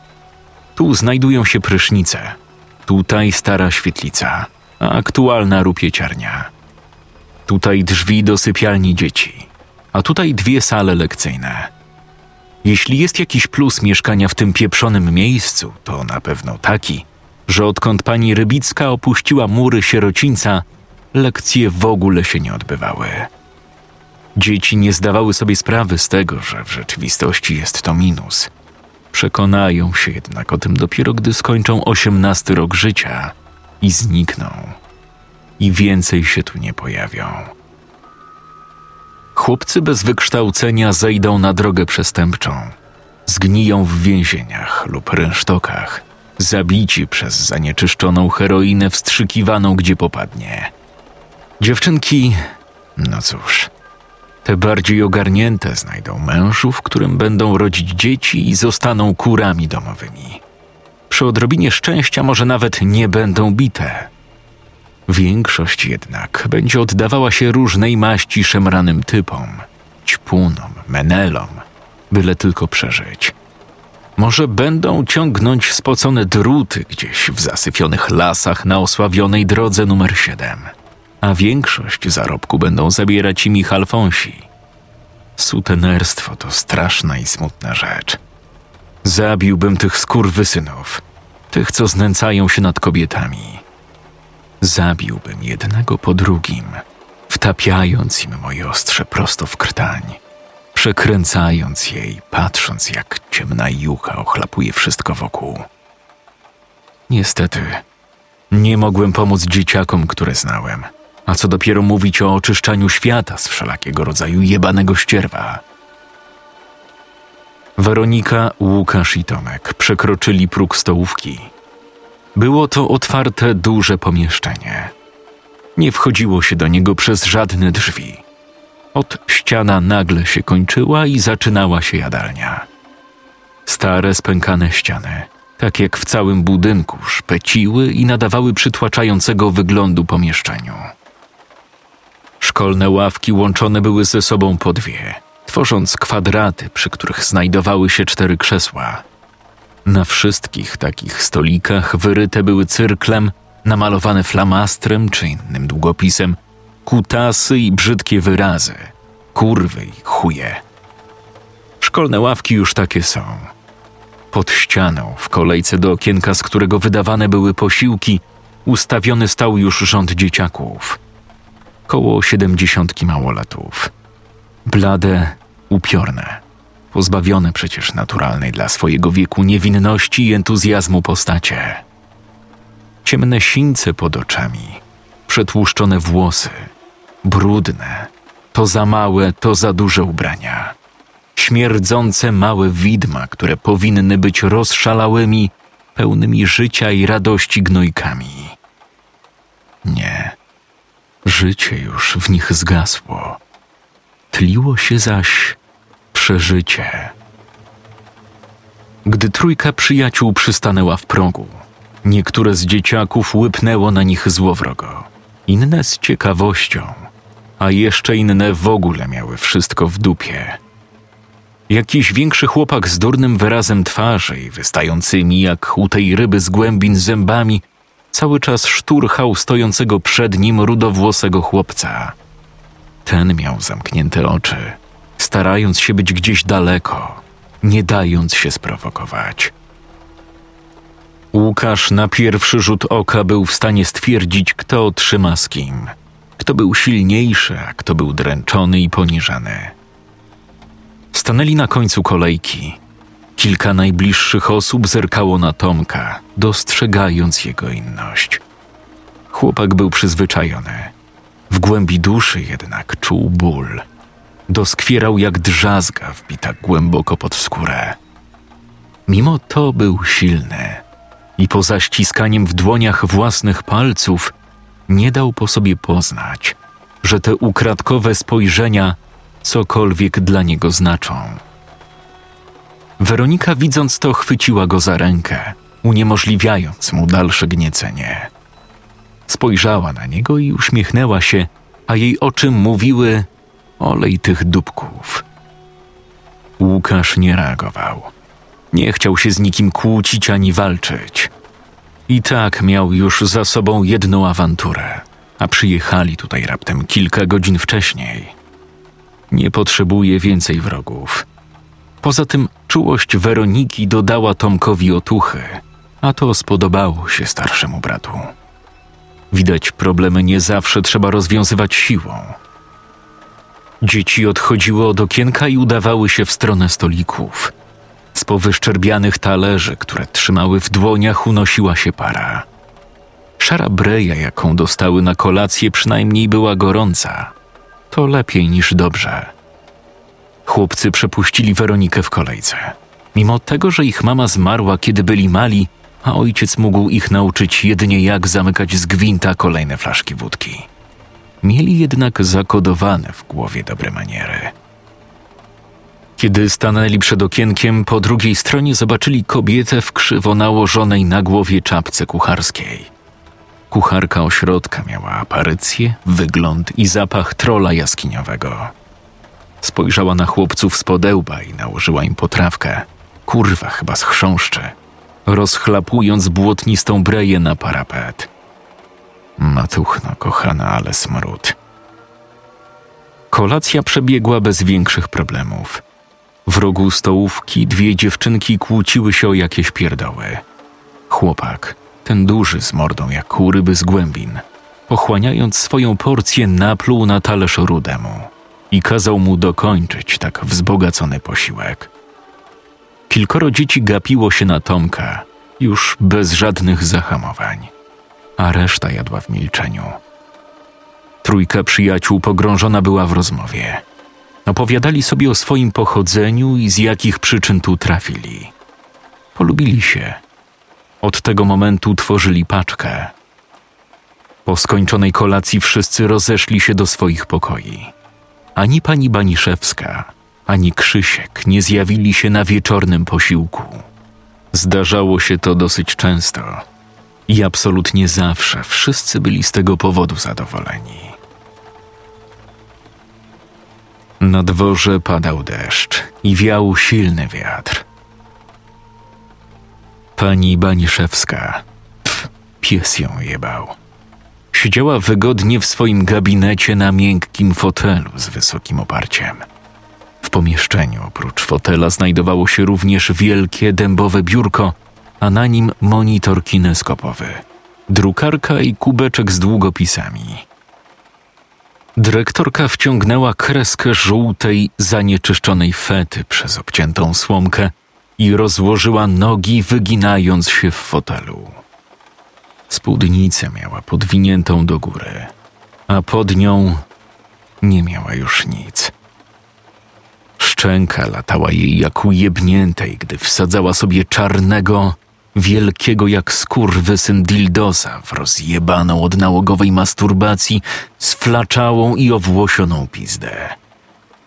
Tu znajdują się prysznice, tutaj stara świetlica, a aktualna rupieciarnia. Tutaj drzwi do sypialni dzieci, a tutaj dwie sale lekcyjne. Jeśli jest jakiś plus mieszkania w tym pieprzonym miejscu, to na pewno taki, że odkąd pani Rybicka opuściła mury sierocińca, lekcje w ogóle się nie odbywały. Dzieci nie zdawały sobie sprawy z tego, że w rzeczywistości jest to minus. Przekonają się jednak o tym dopiero, gdy skończą osiemnasty rok życia i znikną. I więcej się tu nie pojawią. Chłopcy bez wykształcenia zejdą na drogę przestępczą. Zgniją w więzieniach lub rynsztokach, zabici przez zanieczyszczoną heroinę wstrzykiwaną gdzie popadnie. Dziewczynki, no cóż, te bardziej ogarnięte znajdą mężów, którym będą rodzić dzieci i zostaną kurami domowymi. Przy odrobinie szczęścia może nawet nie będą bite. Większość jednak będzie oddawała się różnej maści szemranym typom, ćpunom, menelom, byle tylko przeżyć. Może będą ciągnąć spocone druty gdzieś w zasyfionych lasach na osławionej drodze numer 7, a większość zarobku będą zabierać im ich alfonsi. Sutenerstwo to straszna i smutna rzecz. Zabiłbym tych skurwysynów, tych, co znęcają się nad kobietami. Zabiłbym jednego po drugim, wtapiając im moje ostrze prosto w krtań, przekręcając jej, patrząc jak ciemna jucha ochlapuje wszystko wokół. Niestety, nie mogłem pomóc dzieciakom, które znałem, a co dopiero mówić o oczyszczaniu świata z wszelakiego rodzaju jebanego ścierwa. Weronika, Łukasz i Tomek przekroczyli próg stołówki. Było to otwarte, duże pomieszczenie. Nie wchodziło się do niego przez żadne drzwi. Od ściana nagle się kończyła i zaczynała się jadalnia. Stare, spękane ściany, tak jak w całym budynku, szpeciły i nadawały przytłaczającego wyglądu pomieszczeniu. Szkolne ławki łączone były ze sobą po dwie, tworząc kwadraty, przy których znajdowały się cztery krzesła. Na wszystkich takich stolikach wyryte były cyrklem, namalowane flamastrem czy innym długopisem, kutasy i brzydkie wyrazy, kurwy i chuje. Szkolne ławki już takie są. Pod ścianą, w kolejce do okienka, z którego wydawane były posiłki, ustawiony stał już rząd dzieciaków. Koło siedemdziesiątki małolatów. Blade, upiorne, pozbawione przecież naturalnej dla swojego wieku niewinności i entuzjazmu postacie. Ciemne sińce pod oczami, przetłuszczone włosy, brudne, to za małe, to za duże ubrania. Śmierdzące małe widma, które powinny być rozszalałymi, pełnymi życia i radości gnojkami. Nie, życie już w nich zgasło. Tliło się zaś przeżycie. Gdy trójka przyjaciół przystanęła w progu, niektóre z dzieciaków łypnęło na nich złowrogo, inne z ciekawością, a jeszcze inne w ogóle miały wszystko w dupie. Jakiś większy chłopak z durnym wyrazem twarzy i wystającymi jak u tej ryby z głębin zębami cały czas szturchał stojącego przed nim rudowłosego chłopca. Ten miał zamknięte oczy, starając się być gdzieś daleko, nie dając się sprowokować. Łukasz na pierwszy rzut oka był w stanie stwierdzić, kto trzyma z kim, kto był silniejszy, a kto był dręczony i poniżany. Stanęli na końcu kolejki. Kilka najbliższych osób zerkało na Tomka, dostrzegając jego inność. Chłopak był przyzwyczajony. W głębi duszy jednak czuł ból. Doskwierał jak drzazga wbita głęboko pod skórę. Mimo to był silny i poza ściskaniem w dłoniach własnych palców nie dał po sobie poznać, że te ukradkowe spojrzenia cokolwiek dla niego znaczą. Weronika, widząc to, chwyciła go za rękę, uniemożliwiając mu dalsze gniecenie. Spojrzała na niego i uśmiechnęła się, a jej oczy mówiły: Olej tych dupków. Łukasz nie reagował. Nie chciał się z nikim kłócić ani walczyć. I tak miał już za sobą jedną awanturę, a przyjechali tutaj raptem kilka godzin wcześniej. Nie potrzebuje więcej wrogów. Poza tym czułość Weroniki dodała Tomkowi otuchy, a to spodobało się starszemu bratu. Widać, problemy nie zawsze trzeba rozwiązywać siłą. Dzieci odchodziły od okienka i udawały się w stronę stolików. Z powyszczerbianych talerzy, które trzymały w dłoniach, unosiła się para. Szara breja, jaką dostały na kolację, przynajmniej była gorąca. To lepiej niż dobrze. Chłopcy przepuścili Weronikę w kolejce. Mimo tego, że ich mama zmarła, kiedy byli mali, a ojciec mógł ich nauczyć jedynie jak zamykać z gwinta kolejne flaszki wódki. Mieli jednak zakodowane w głowie dobre maniery. Kiedy stanęli przed okienkiem, po drugiej stronie zobaczyli kobietę w krzywo nałożonej na głowie czapce kucharskiej. Kucharka ośrodka miała aparycję, wygląd i zapach trola jaskiniowego. Spojrzała na chłopców z podełba i nałożyła im potrawkę. Kurwa chyba z chrząszczy, rozchlapując błotnistą breję na parapet. Matuchno, kochana, ale smród. Kolacja przebiegła bez większych problemów. W rogu stołówki dwie dziewczynki kłóciły się o jakieś pierdoły. Chłopak, ten duży z mordą jak u ryby z głębin, pochłaniając swoją porcję, napluł na talerz rudemu i kazał mu dokończyć tak wzbogacony posiłek. Kilkoro dzieci gapiło się na Tomka, już bez żadnych zahamowań, a reszta jadła w milczeniu. Trójka przyjaciół pogrążona była w rozmowie. Opowiadali sobie o swoim pochodzeniu i z jakich przyczyn tu trafili. Polubili się. Od tego momentu tworzyli paczkę. Po skończonej kolacji wszyscy rozeszli się do swoich pokoi. ani pani Baniszewska, ani Krzysiek nie zjawili się na wieczornym posiłku. Zdarzało się to dosyć często i absolutnie zawsze wszyscy byli z tego powodu zadowoleni. Na dworze padał deszcz i wiał silny wiatr. Pani Baniszewska, pf, pies ją jebał. Siedziała wygodnie w swoim gabinecie na miękkim fotelu z wysokim oparciem. W pomieszczeniu oprócz fotela znajdowało się również wielkie dębowe biurko, a na nim monitor kineskopowy, drukarka i kubeczek z długopisami. Dyrektorka wciągnęła kreskę żółtej, zanieczyszczonej fety przez obciętą słomkę i rozłożyła nogi, wyginając się w fotelu. Spódnicę miała podwiniętą do góry, a pod nią nie miała już nic. Szczęka latała jej jak ujebniętej, gdy wsadzała sobie czarnego, wielkiego jak skurwysyn dildosa w rozjebaną od nałogowej masturbacji sflaczałą i owłosioną pizdę.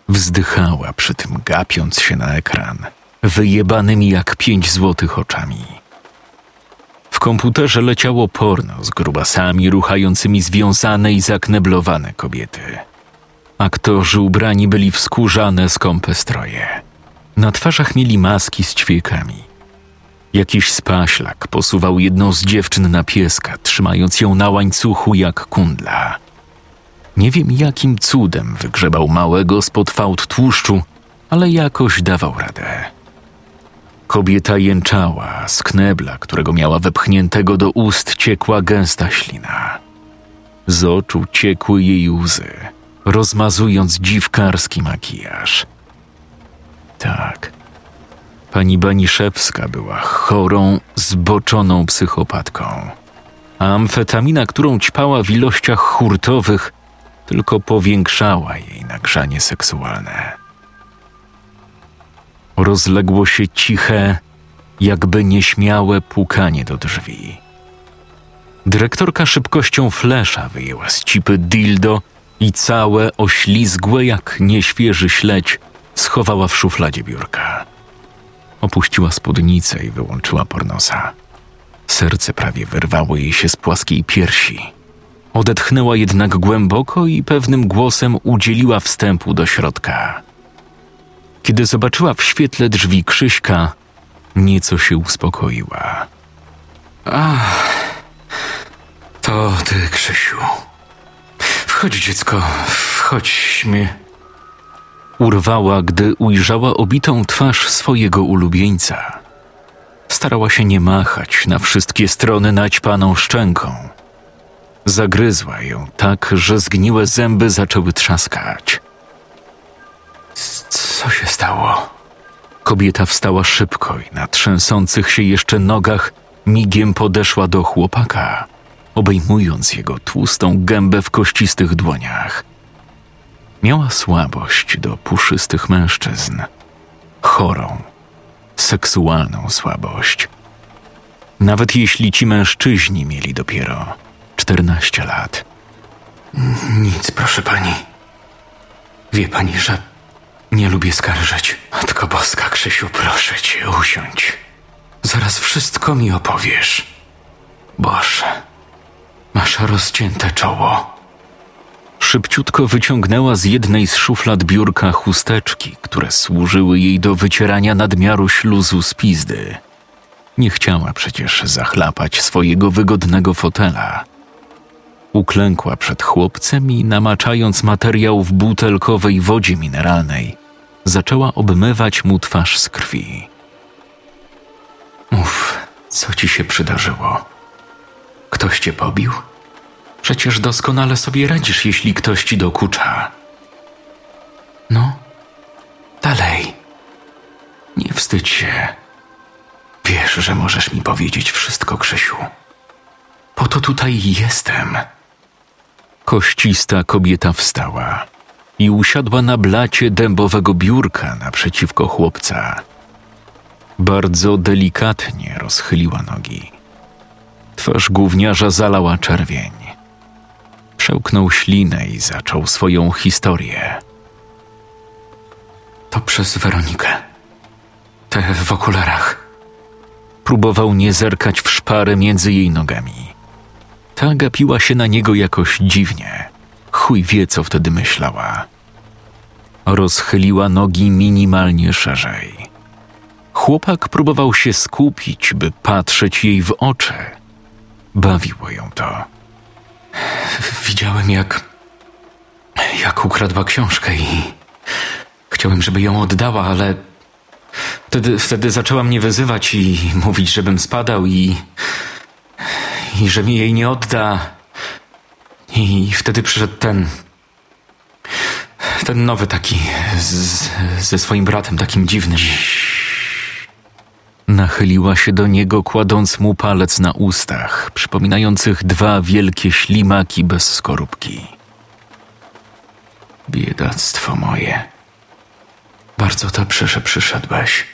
Wzdychała przy tym gapiąc się na ekran, wyjebanymi jak pięć złotych oczami. W komputerze leciało porno z grubasami ruchającymi związane i zakneblowane kobiety. Aktorzy ubrani byli w skórzane, skąpe stroje. Na twarzach mieli maski z ćwiekami. Jakiś spaślak posuwał jedną z dziewczyn na pieska, trzymając ją na łańcuchu jak kundla. Nie wiem jakim cudem wygrzebał małego spod fałd tłuszczu, ale jakoś dawał radę. Kobieta jęczała, z knebla, którego miała wepchniętego do ust, ciekła gęsta ślina. Z oczu ciekły jej łzy, rozmazując dziwkarski makijaż. Tak, pani Baniszewska była chorą, zboczoną psychopatką. A amfetamina, którą ćpała w ilościach hurtowych, tylko powiększała jej nagrzanie seksualne rozległo się ciche, jakby nieśmiałe pukanie do drzwi. Dyrektorka szybkością flesza wyjęła z cipy dildo i całe, oślizgłe jak nieświeży śledź schowała w szufladzie biurka. Opuściła spódnicę i wyłączyła pornosa. Serce prawie wyrwało jej się z płaskiej piersi. Odetchnęła jednak głęboko i pewnym głosem udzieliła wstępu do środka. Kiedy zobaczyła w świetle drzwi Krzyśka, nieco się uspokoiła.
Ach, to ty, Krzysiu. Wchodź, dziecko, wchodźmy.
Urwała, gdy ujrzała obitą twarz swojego ulubieńca. Starała się nie machać na wszystkie strony naćpaną szczęką. Zagryzła ją tak, że zgniłe zęby zaczęły trzaskać.
Co się stało?
Kobieta wstała szybko i na trzęsących się jeszcze nogach migiem podeszła do chłopaka, obejmując jego tłustą gębę w kościstych dłoniach. Miała słabość do puszystych mężczyzn. Chorą, seksualną słabość. Nawet jeśli ci mężczyźni mieli dopiero 14 lat.
Nic, proszę pani. Wie pani, że nie lubię skarżyć. Matko Boska, Krzysiu, proszę cię, usiądź. Zaraz wszystko mi opowiesz. Boże, masz rozcięte czoło.
Szybciutko wyciągnęła z jednej z szuflad biurka chusteczki, które służyły jej do wycierania nadmiaru śluzu z pizdy. Nie chciała przecież zachlapać swojego wygodnego fotela. Uklękła przed chłopcem i namaczając materiał w butelkowej wodzie mineralnej, zaczęła obmywać mu twarz z krwi.
Mów, co ci się przydarzyło? Ktoś cię pobił? Przecież doskonale sobie radzisz, jeśli ktoś ci dokucza. No, dalej. Nie wstydź się. Wiesz, że możesz mi powiedzieć wszystko, Krzysiu. Po to tutaj jestem.
Koścista kobieta wstała i usiadła na blacie dębowego biurka naprzeciwko chłopca. Bardzo delikatnie rozchyliła nogi. Twarz gówniarza zalała czerwień. Przełknął ślinę i zaczął swoją historię.
To przez Weronikę. Te w okularach.
Próbował nie zerkać w szparę między jej nogami. Ta gapiła się na niego jakoś dziwnie. Chuj wie, co wtedy myślała. Rozchyliła nogi minimalnie szerzej. Chłopak próbował się skupić, by patrzeć jej w oczy. Bawiło ją to.
Widziałem, jak. jak ukradła książkę i. Chciałem, żeby ją oddała, ale. Wtedy, wtedy zaczęła mnie wyzywać i mówić, żebym spadał i. i że mi jej nie odda. I wtedy przyszedł ten. ten nowy taki. Z, ze swoim bratem, takim dziwnym.
Nachyliła się do niego, kładąc mu palec na ustach, przypominających dwa wielkie ślimaki bez skorupki.
Biedactwo moje. Bardzo dobrze, że przyszedłeś.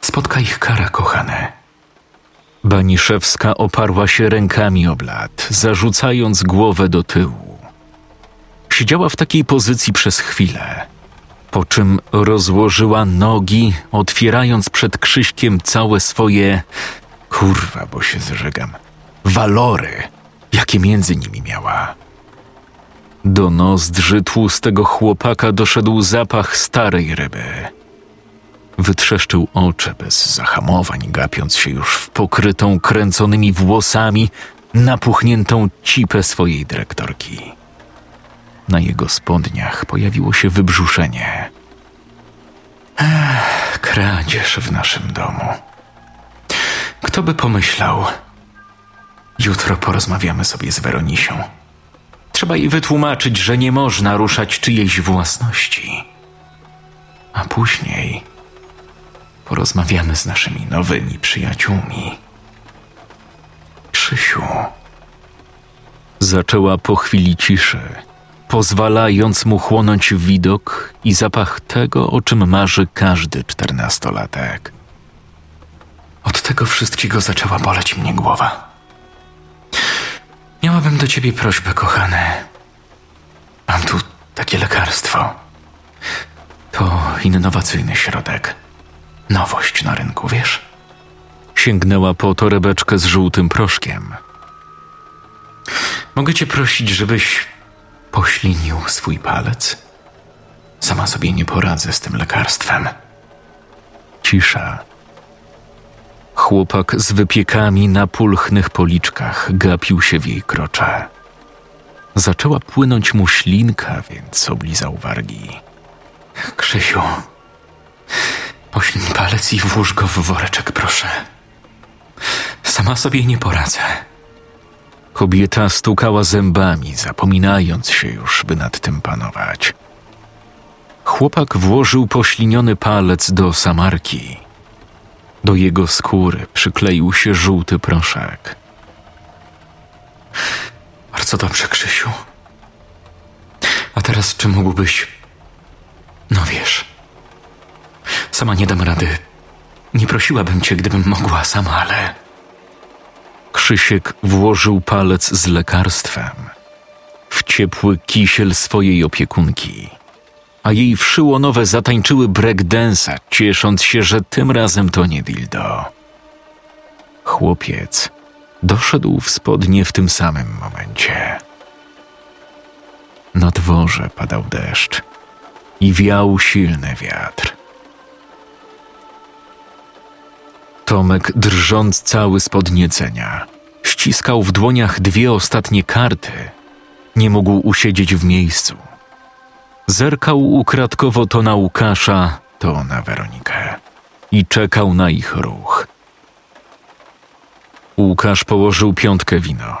Spotka ich kara, kochane.
Baniszewska oparła się rękami o blat, zarzucając głowę do tyłu. Siedziała w takiej pozycji przez chwilę, po czym rozłożyła nogi, otwierając przed Krzyśkiem całe swoje kurwa, bo się zżegam walory, jakie między nimi miała. Do nozdrzy tłustego chłopaka doszedł zapach starej ryby. Wytrzeszczył oczy bez zahamowań, gapiąc się już w pokrytą kręconymi włosami, napuchniętą cipę swojej dyrektorki. Na jego spodniach pojawiło się wybrzuszenie.
Ech, kradzież w naszym domu. Kto by pomyślał? Jutro porozmawiamy sobie z Weronisią. Trzeba jej wytłumaczyć, że nie można ruszać czyjejś własności. A później porozmawiamy z naszymi nowymi przyjaciółmi. Krzysiu.
Zaczęła po chwili ciszy, pozwalając mu chłonąć widok i zapach tego, o czym marzy każdy czternastolatek.
Od tego wszystkiego zaczęła boleć mnie głowa. Miałabym do ciebie prośbę, kochany. Mam tu takie lekarstwo. To innowacyjny środek. Nowość na rynku, wiesz?
Sięgnęła po torebeczkę z żółtym proszkiem.
Mogę cię prosić, żebyś poślinił swój palec? Sama sobie nie poradzę z tym lekarstwem.
Cisza. Chłopak z wypiekami na pulchnych policzkach gapił się w jej krocze. Zaczęła płynąć mu ślinka, więc oblizał wargi.
Krzysiu, poślij palec i włóż go w woreczek, proszę. Sama sobie nie poradzę.
Kobieta stukała zębami, zapominając się już, by nad tym panować. Chłopak włożył pośliniony palec do samarki. Do jego skóry przykleił się żółty proszek.
Bardzo dobrze, Krzysiu. A teraz czy mógłbyś. No wiesz. Sama nie dam rady. Nie prosiłabym cię, gdybym mogła sama, ale.
Krzysiek włożył palec z lekarstwem w ciepły kisiel swojej opiekunki, a jej wszyłonowe zatańczyły breakdance'a, ciesząc się, że tym razem to nie dildo. Chłopiec doszedł w spodnie w tym samym momencie. Na dworze padał deszcz i wiał silny wiatr. Tomek, drżąc cały z podniecenia, ściskał w dłoniach dwie ostatnie karty. Nie mógł usiedzieć w miejscu. Zerkał ukradkowo to na Łukasza, to na Weronikę i czekał na ich ruch. Łukasz położył piątkę wino.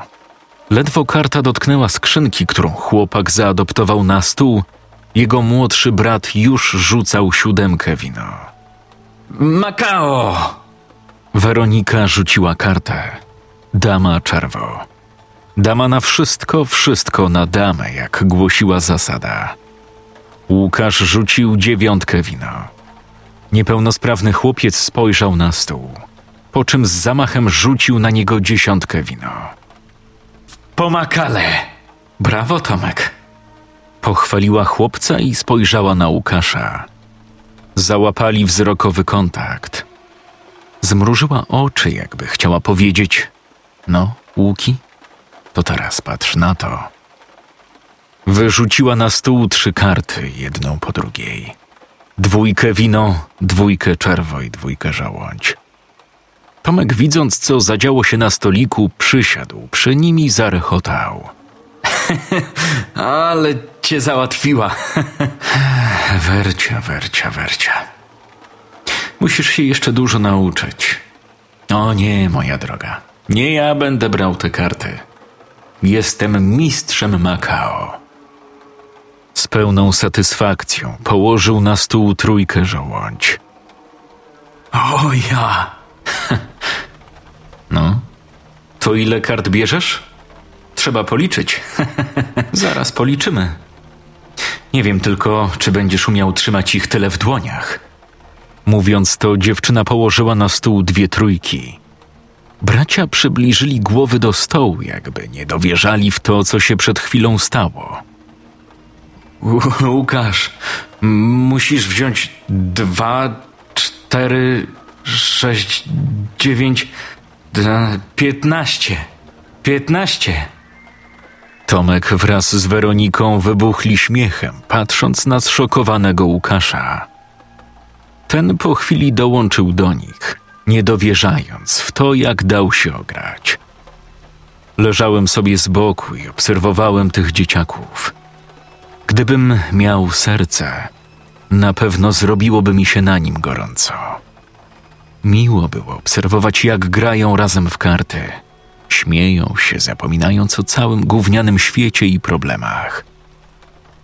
Ledwo karta dotknęła skrzynki, którą chłopak zaadoptował na stół, jego młodszy brat już rzucał siódemkę wino.
Makao!
Weronika rzuciła kartę. Dama czerwo. Dama na wszystko, wszystko na damę, jak głosiła zasada. Łukasz rzucił dziewiątkę wino. Niepełnosprawny chłopiec spojrzał na stół, po czym z zamachem rzucił na niego dziesiątkę wino.
Pomakale! Brawo, Tomek.
Pochwaliła chłopca i spojrzała na Łukasza. Załapali wzrokowy kontakt. Zmrużyła oczy, jakby chciała powiedzieć: No, łuki, to teraz patrz na to. Wyrzuciła na stół trzy karty, jedną po drugiej. Dwójkę wino, dwójkę czerwo i dwójkę żołądź. Tomek, widząc, co zadziało się na stoliku, przysiadł przy nim i zarechotał. (laughs)
Ale cię załatwiła. (laughs)
Wercia, wercia, wercia. Musisz się jeszcze dużo nauczyć. O nie, moja droga. Nie ja będę brał te karty. Jestem mistrzem Makao. Z pełną satysfakcją położył na stół trójkę żołądź.
O ja. (laughs)
No, to ile kart bierzesz?
Trzeba policzyć. (laughs)
Zaraz policzymy. Nie wiem tylko, czy będziesz umiał trzymać ich tyle w dłoniach. Mówiąc to, dziewczyna położyła na stół dwie trójki. Bracia przybliżyli głowy do stołu, jakby nie dowierzali w to, co się przed chwilą stało.
Łukasz, musisz wziąć dwa, cztery, sześć, dziewięć, piętnaście. Piętnaście.
Tomek wraz z Weroniką wybuchli śmiechem, patrząc na zszokowanego Łukasza. Ten po chwili dołączył do nich, nie dowierzając w to, jak dał się ograć. Leżałem sobie z boku i obserwowałem tych dzieciaków. Gdybym miał serce, na pewno zrobiłoby mi się na nim gorąco. Miło było obserwować, jak grają razem w karty. Śmieją się, zapominając o całym gównianym świecie i problemach.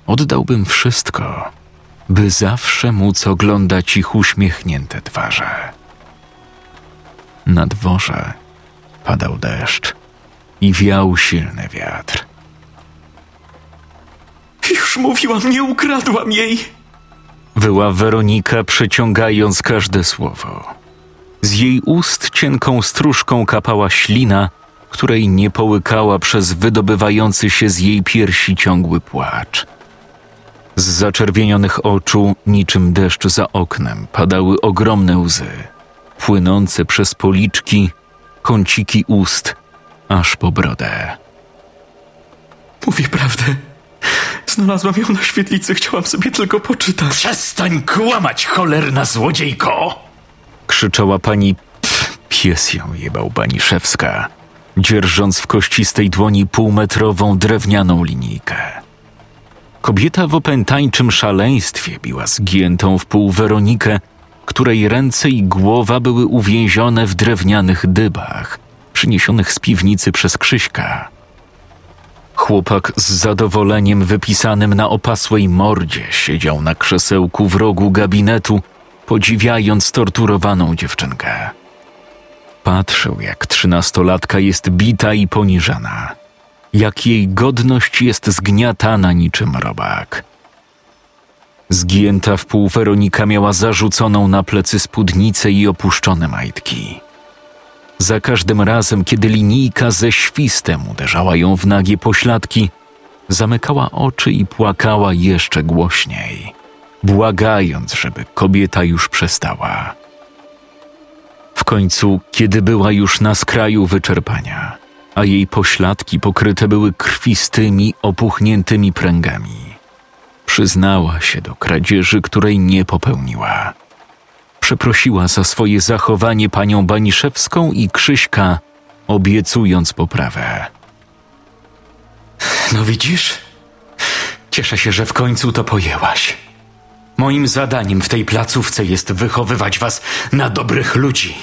Oddałbym wszystko, by zawsze móc oglądać ich uśmiechnięte twarze. Na dworze padał deszcz i wiał silny wiatr.
Już mówiłam, nie ukradłam jej.
Wyła Weronika, przeciągając każde słowo. Z jej ust cienką stróżką kapała ślina, której nie połykała przez wydobywający się z jej piersi ciągły płacz. Z zaczerwienionych oczu, niczym deszcz za oknem, padały ogromne łzy, płynące przez policzki, kąciki ust, aż po brodę.
Mówię prawdę. Znalazłam ją na świetlicy, chciałam sobie tylko poczytać.
Przestań kłamać, cholerna złodziejko!
Krzyczała pani... Pff, pies ją jebał Baniszewska, dzierżąc w kościstej dłoni półmetrową drewnianą linijkę. Kobieta w opętańczym szaleństwie biła zgiętą w pół Weronikę, której ręce i głowa były uwięzione w drewnianych dybach, przyniesionych z piwnicy przez Krzyśka. Chłopak z zadowoleniem wypisanym na opasłej mordzie siedział na krzesełku w rogu gabinetu, podziwiając torturowaną dziewczynkę. Patrzył, jak trzynastolatka jest bita i poniżana, jak jej godność jest zgniatana niczym robak. Zgięta w pół Weronika miała zarzuconą na plecy spódnicę i opuszczone majtki. Za każdym razem, kiedy linijka ze świstem uderzała ją w nagie pośladki, zamykała oczy i płakała jeszcze głośniej, błagając, żeby kobieta już przestała. W końcu, kiedy była już na skraju wyczerpania, a jej pośladki pokryte były krwistymi, opuchniętymi pręgami, przyznała się do kradzieży, której nie popełniła przeprosiła za swoje zachowanie panią Baniszewską i Krzyśka, obiecując poprawę.
No widzisz? Cieszę się, że w końcu to pojęłaś. Moim zadaniem w tej placówce jest wychowywać was na dobrych ludzi.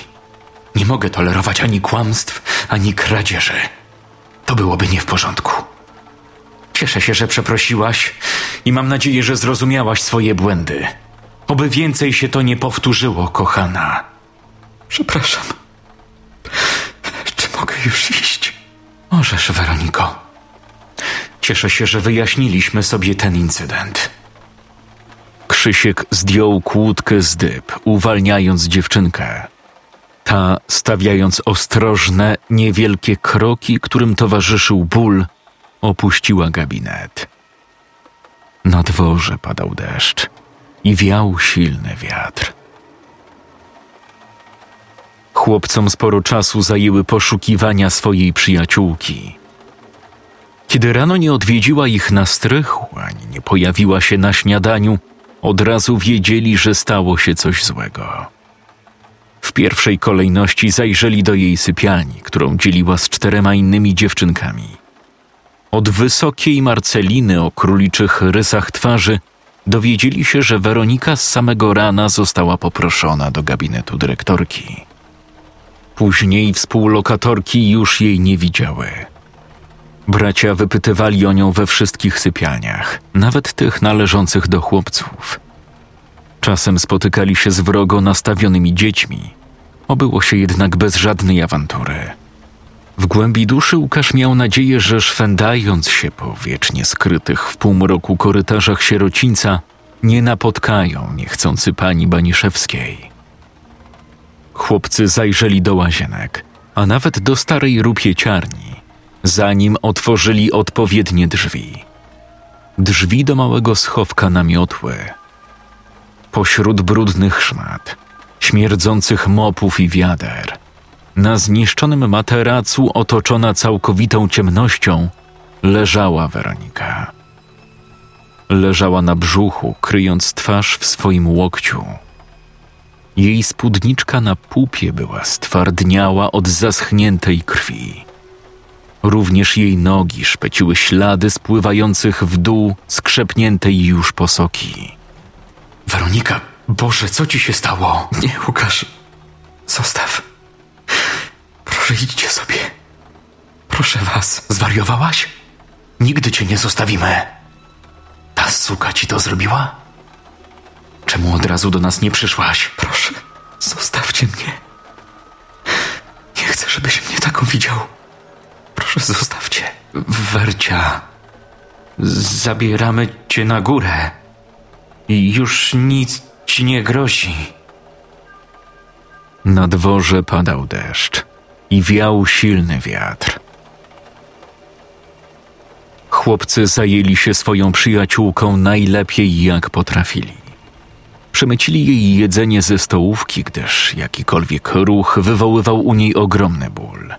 Nie mogę tolerować ani kłamstw, ani kradzieży. To byłoby nie w porządku. Cieszę się, że przeprosiłaś i mam nadzieję, że zrozumiałaś swoje błędy. Oby więcej się to nie powtórzyło, kochana. Przepraszam. Czy mogę już iść? Możesz, Weroniko. Cieszę się, że wyjaśniliśmy sobie ten incydent.
Krzysiek zdjął kłódkę z dyb, uwalniając dziewczynkę. Ta, stawiając ostrożne, niewielkie kroki, którym towarzyszył ból, opuściła gabinet. Na dworze padał deszcz i wiał silny wiatr. Chłopcom sporo czasu zajęły poszukiwania swojej przyjaciółki. Kiedy rano nie odwiedziła ich na strychu, ani nie pojawiła się na śniadaniu, od razu wiedzieli, że stało się coś złego. W pierwszej kolejności zajrzeli do jej sypialni, którą dzieliła z czterema innymi dziewczynkami. Od wysokiej Marceliny o króliczych rysach twarzy dowiedzieli się, że Weronika z samego rana została poproszona do gabinetu dyrektorki. Później współlokatorki już jej nie widziały. Bracia wypytywali o nią we wszystkich sypialniach, nawet tych należących do chłopców. Czasem spotykali się z wrogo nastawionymi dziećmi. Obyło się jednak bez żadnej awantury. W głębi duszy Łukasz miał nadzieję, że szwendając się po wiecznie skrytych w półmroku korytarzach sierocińca, nie napotkają niechcący pani Baniszewskiej. Chłopcy zajrzeli do łazienek, a nawet do starej rupieciarni, zanim otworzyli odpowiednie drzwi. Drzwi do małego schowka namiotły. Pośród brudnych szmat, śmierdzących mopów i wiader, na zniszczonym materacu otoczona całkowitą ciemnością, leżała Weronika. Leżała na brzuchu, kryjąc twarz w swoim łokciu. Jej spódniczka na pupie była stwardniała od zaschniętej krwi. Również jej nogi szpeciły ślady spływających w dół skrzepniętej już posoki.
Weronika, Boże, co ci się stało?
Nie, Łukasz, zostaw. Proszę, idźcie sobie. Proszę was.
Zwariowałaś? Nigdy cię nie zostawimy. Ta suka ci to zrobiła? Czemu od razu do nas nie przyszłaś?
Proszę, zostawcie mnie. Nie chcę, żebyś mnie taką widział. Proszę, zostawcie. Wercia, zabieramy cię na górę. I już nic ci nie grozi.
Na dworze padał deszcz i wiał silny wiatr. Chłopcy zajęli się swoją przyjaciółką najlepiej jak potrafili. Przemycili jej jedzenie ze stołówki, gdyż jakikolwiek ruch wywoływał u niej ogromny ból.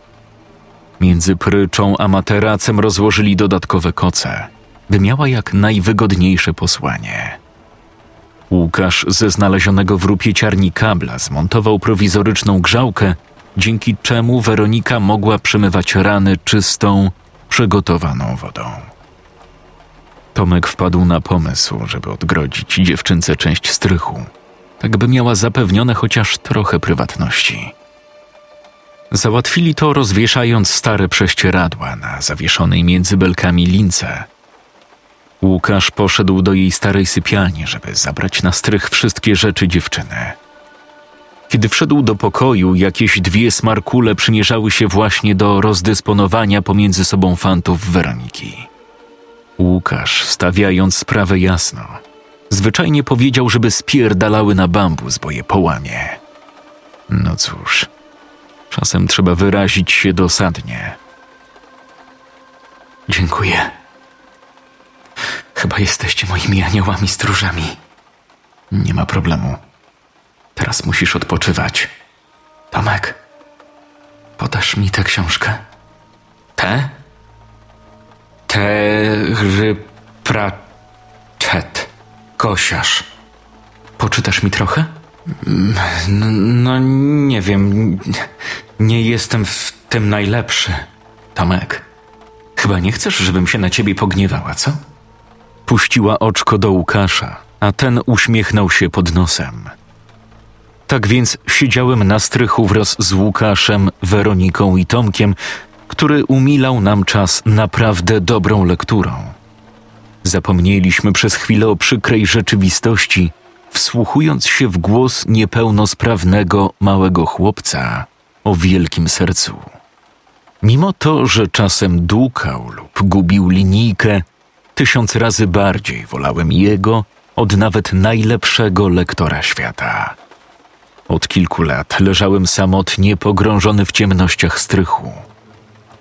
Między pryczą a materacem rozłożyli dodatkowe koce, by miała jak najwygodniejsze posłanie. Łukasz ze znalezionego w rupieciarni kabla zmontował prowizoryczną grzałkę, dzięki czemu Weronika mogła przemywać rany czystą, przygotowaną wodą. Tomek wpadł na pomysł, żeby odgrodzić dziewczynce część strychu, tak by miała zapewnione chociaż trochę prywatności. Załatwili to rozwieszając stare prześcieradła na zawieszonej między belkami lince. Łukasz poszedł do jej starej sypialni, żeby zabrać na strych wszystkie rzeczy dziewczyny. Kiedy wszedł do pokoju, jakieś dwie smarkule przymierzały się właśnie do rozdysponowania pomiędzy sobą fantów Weroniki. Łukasz, stawiając sprawę jasno, zwyczajnie powiedział, żeby spierdalały na bambus, bo je połamie. No cóż, czasem trzeba wyrazić się dosadnie.
Dziękuję. Chyba jesteście moimi aniołami stróżami.
Nie ma problemu. Teraz musisz odpoczywać.
Tomek, podasz mi tę książkę? Tę? Terry Pratchett. Kosiarz. Poczytasz mi trochę? No, no, nie wiem. Nie jestem w tym najlepszy. Tomek, chyba nie chcesz, żebym się na ciebie pogniewała, co?
Puściła oczko do Łukasza, a ten uśmiechnął się pod nosem. Tak więc siedziałem na strychu wraz z Łukaszem, Weroniką i Tomkiem, który umilał nam czas naprawdę dobrą lekturą. Zapomnieliśmy przez chwilę o przykrej rzeczywistości, wsłuchując się w głos niepełnosprawnego małego chłopca o wielkim sercu. Mimo to, że czasem dukał lub gubił linijkę, tysiąc razy bardziej wolałem jego od nawet najlepszego lektora świata. Od kilku lat leżałem samotnie pogrążony w ciemnościach strychu.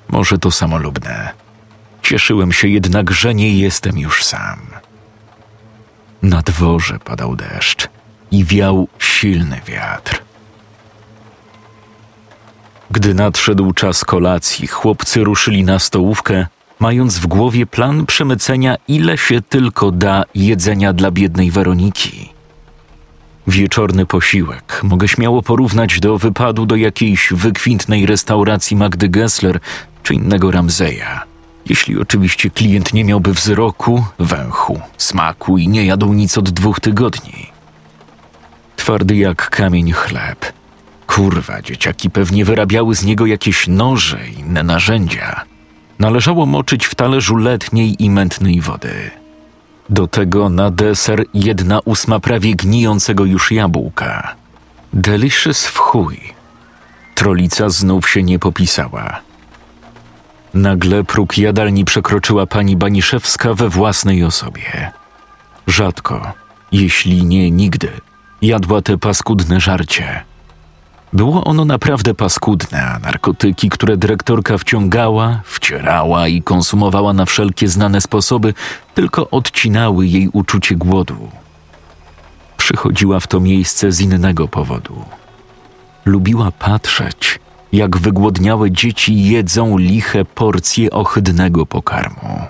Może to samolubne. Cieszyłem się jednak, że nie jestem już sam. Na dworze padał deszcz i wiał silny wiatr. Gdy nadszedł czas kolacji, chłopcy ruszyli na stołówkę, mając w głowie plan przemycenia ile się tylko da jedzenia dla biednej Weroniki. Wieczorny posiłek mogę śmiało porównać do wypadu do jakiejś wykwintnej restauracji Magdy Gessler czy innego Ramzeja. Jeśli oczywiście klient nie miałby wzroku, węchu, smaku i nie jadł nic od dwóch tygodni. Twardy jak kamień chleb. Kurwa, dzieciaki pewnie wyrabiały z niego jakieś noże i inne narzędzia. Należało moczyć w talerzu letniej i mętnej wody. Do tego na deser jedna ósma prawie gnijącego już jabłka. Delicious w chuj. Trolica znów się nie popisała. Nagle próg jadalni przekroczyła pani Baniszewska we własnej osobie. Rzadko, jeśli nie nigdy, jadła te paskudne żarcie. Było ono naprawdę paskudne, a narkotyki, które dyrektorka wciągała, wcierała i konsumowała na wszelkie znane sposoby, tylko odcinały jej uczucie głodu. Przychodziła w to miejsce z innego powodu. Lubiła patrzeć, jak wygłodniałe dzieci jedzą liche porcje ohydnego pokarmu.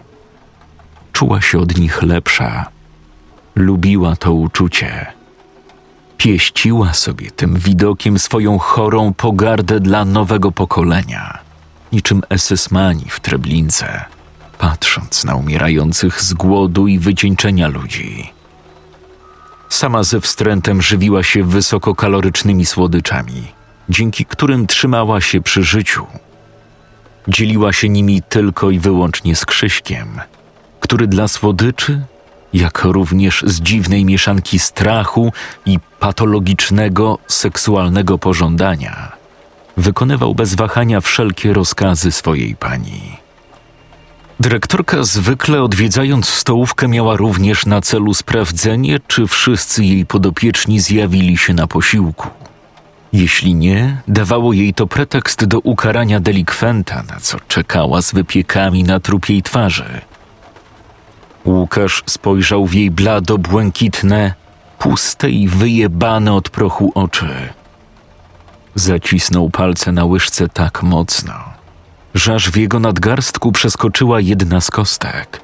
Czuła się od nich lepsza. Lubiła to uczucie. Pieściła sobie tym widokiem swoją chorą pogardę dla nowego pokolenia, niczym esesmani w Treblince, patrząc na umierających z głodu i wycieńczenia ludzi. Sama ze wstrętem żywiła się wysokokalorycznymi słodyczami – dzięki którym trzymała się przy życiu. Dzieliła się nimi tylko i wyłącznie z Krzyśkiem, który dla słodyczy, jak również z dziwnej mieszanki strachu i patologicznego seksualnego pożądania, wykonywał bez wahania wszelkie rozkazy swojej pani. Dyrektorka zwykle odwiedzając stołówkę miała również na celu sprawdzenie, czy wszyscy jej podopieczni zjawili się na posiłku. Jeśli nie, dawało jej to pretekst do ukarania delikwenta, na co czekała z wypiekami na trupiej twarzy. Łukasz spojrzał w jej blado błękitne, puste i wyjebane od prochu oczy. Zacisnął palce na łyżce tak mocno, że aż w jego nadgarstku przeskoczyła jedna z kostek.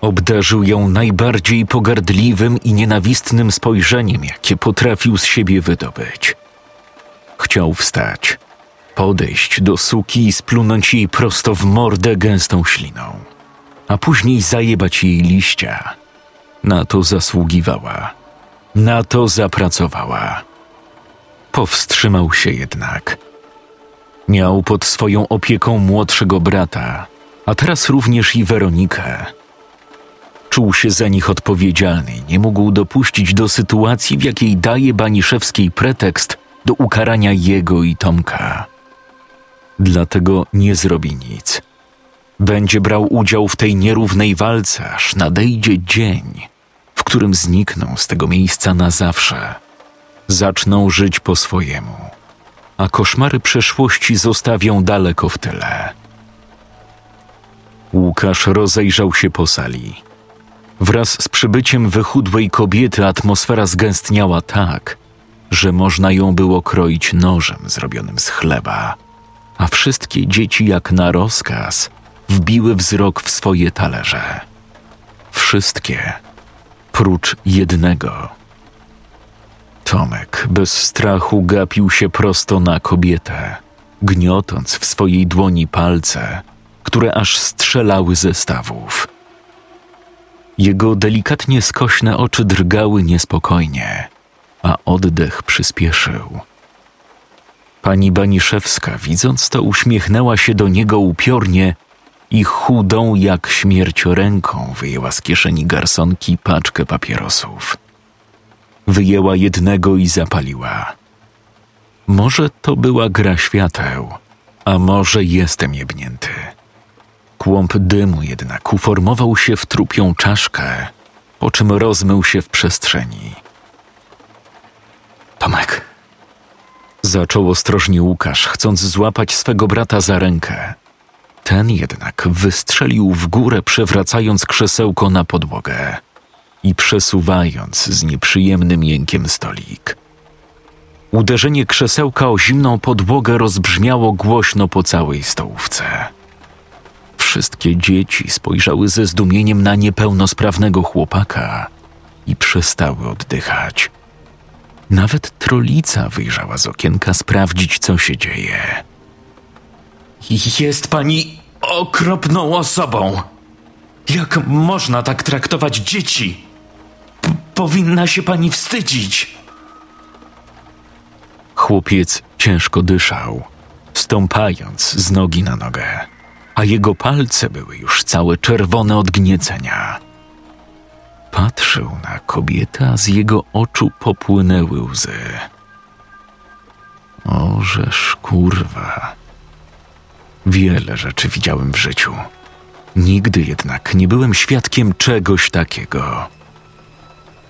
Obdarzył ją najbardziej pogardliwym i nienawistnym spojrzeniem, jakie potrafił z siebie wydobyć. Chciał wstać, podejść do suki i splunąć jej prosto w mordę gęstą śliną, a później zajebać jej liścia. Na to zasługiwała, na to zapracowała. Powstrzymał się jednak. Miał pod swoją opieką młodszego brata, a teraz również i Weronikę. Czuł się za nich odpowiedzialny nie mógł dopuścić do sytuacji, w jakiej daje Baniszewskiej pretekst do ukarania jego i Tomka. Dlatego nie zrobi nic. Będzie brał udział w tej nierównej walce, aż nadejdzie dzień, w którym znikną z tego miejsca na zawsze. Zaczną żyć po swojemu, a koszmary przeszłości zostawią daleko w tyle. Łukasz rozejrzał się po sali. Wraz z przybyciem wychudłej kobiety atmosfera zgęstniała tak, że można ją było kroić nożem zrobionym z chleba, a wszystkie dzieci jak na rozkaz wbiły wzrok w swoje talerze. Wszystkie, prócz jednego. Tomek bez strachu gapił się prosto na kobietę, gniotąc w swojej dłoni palce, które aż strzelały ze stawów. Jego delikatnie skośne oczy drgały niespokojnie – a oddech przyspieszył. Pani Baniszewska, widząc to, uśmiechnęła się do niego upiornie i chudą jak śmiercioręką wyjęła z kieszeni garsonki paczkę papierosów. Wyjęła jednego i zapaliła. Może to była gra świateł, a może jestem jebnięty. Kłąb dymu jednak uformował się w trupią czaszkę, po czym rozmył się w przestrzeni. Tomek. Zaczął ostrożnie Łukasz, chcąc złapać swego brata za rękę. Ten jednak wystrzelił w górę, przewracając krzesełko na podłogę. i przesuwając z nieprzyjemnym jękiem stolik. Uderzenie krzesełka o zimną podłogę rozbrzmiało głośno po całej stołówce. Wszystkie dzieci spojrzały ze zdumieniem na niepełnosprawnego chłopaka i przestały oddychać. Nawet trolica wyjrzała z okienka sprawdzić, co się dzieje.
Jest pani okropną osobą. Jak można tak traktować dzieci? P powinna się pani wstydzić.
Chłopiec ciężko dyszał, stąpając z nogi na nogę, a jego palce były już całe czerwone od gniecenia. Patrzył na kobietę, a z jego oczu popłynęły łzy. Ożeż kurwa. Wiele rzeczy widziałem w życiu. Nigdy jednak nie byłem świadkiem czegoś takiego.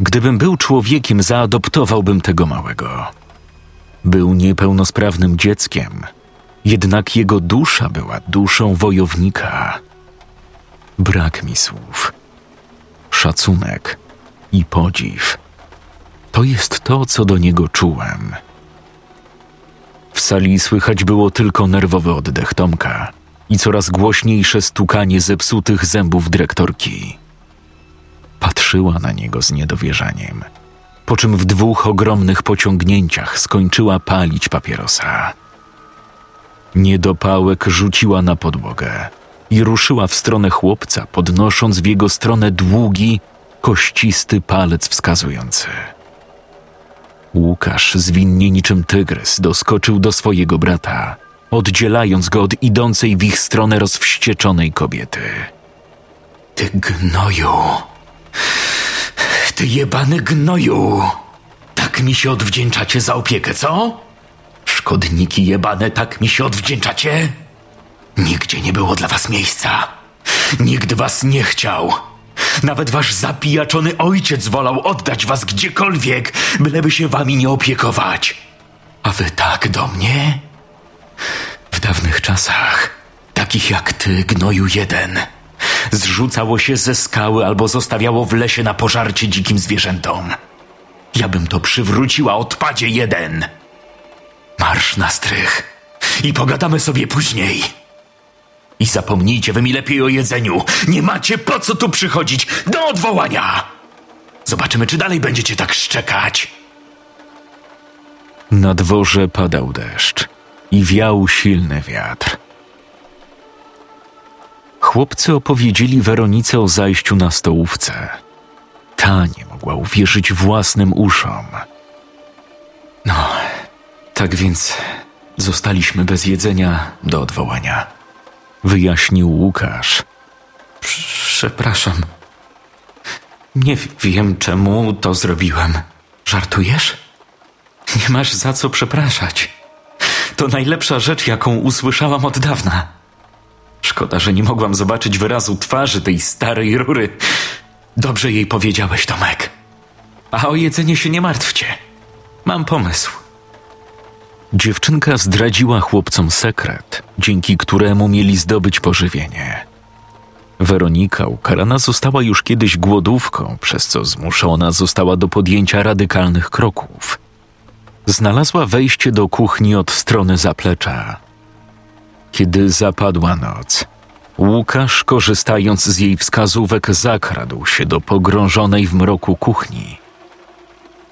Gdybym był człowiekiem, zaadoptowałbym tego małego. Był niepełnosprawnym dzieckiem, jednak jego dusza była duszą wojownika. Brak mi słów. Szacunek i podziw. To jest to, co do niego czułem. W sali słychać było tylko nerwowy oddech Tomka i coraz głośniejsze stukanie zepsutych zębów dyrektorki. Patrzyła na niego z niedowierzaniem, po czym w dwóch ogromnych pociągnięciach skończyła palić papierosa. Niedopałek rzuciła na podłogę i ruszyła w stronę chłopca, podnosząc w jego stronę długi, kościsty palec wskazujący. Łukasz, zwinnie niczym tygrys, doskoczył do swojego brata, oddzielając go od idącej w ich stronę rozwścieczonej kobiety.
Ty gnoju! Ty jebany gnoju! Tak mi się odwdzięczacie za opiekę, co? Szkodniki jebane, tak mi się odwdzięczacie? Nigdzie nie było dla was miejsca. Nikt was nie chciał. Nawet wasz zapijaczony ojciec wolał oddać was gdziekolwiek, byleby się wami nie opiekować. A wy tak do mnie? W dawnych czasach, takich jak ty, gnoju jeden, zrzucało się ze skały albo zostawiało w lesie na pożarcie dzikim zwierzętom. Ja bym to przywróciła odpadzie jeden. Marsz na strych i pogadamy sobie później. I zapomnijcie wy mi lepiej o jedzeniu. Nie macie po co tu przychodzić do odwołania. Zobaczymy, czy dalej będziecie tak szczekać.
Na dworze padał deszcz i wiał silny wiatr. Chłopcy opowiedzieli Weronice o zajściu na stołówce. Ta nie mogła uwierzyć własnym uszom.
No, tak więc zostaliśmy bez jedzenia do odwołania.
Wyjaśnił Łukasz.
Przepraszam. Nie wiem, czemu to zrobiłem. Żartujesz? Nie masz za co przepraszać. To najlepsza rzecz, jaką usłyszałam od dawna. Szkoda, że nie mogłam zobaczyć wyrazu twarzy tej starej rury. Dobrze jej powiedziałeś, Tomek. A o jedzenie się nie martwcie. Mam pomysł.
Dziewczynka zdradziła chłopcom sekret, dzięki któremu mieli zdobyć pożywienie. Weronika ukarana została już kiedyś głodówką, przez co zmuszona została do podjęcia radykalnych kroków. Znalazła wejście do kuchni od strony zaplecza. Kiedy zapadła noc, Łukasz, korzystając z jej wskazówek, zakradł się do pogrążonej w mroku kuchni.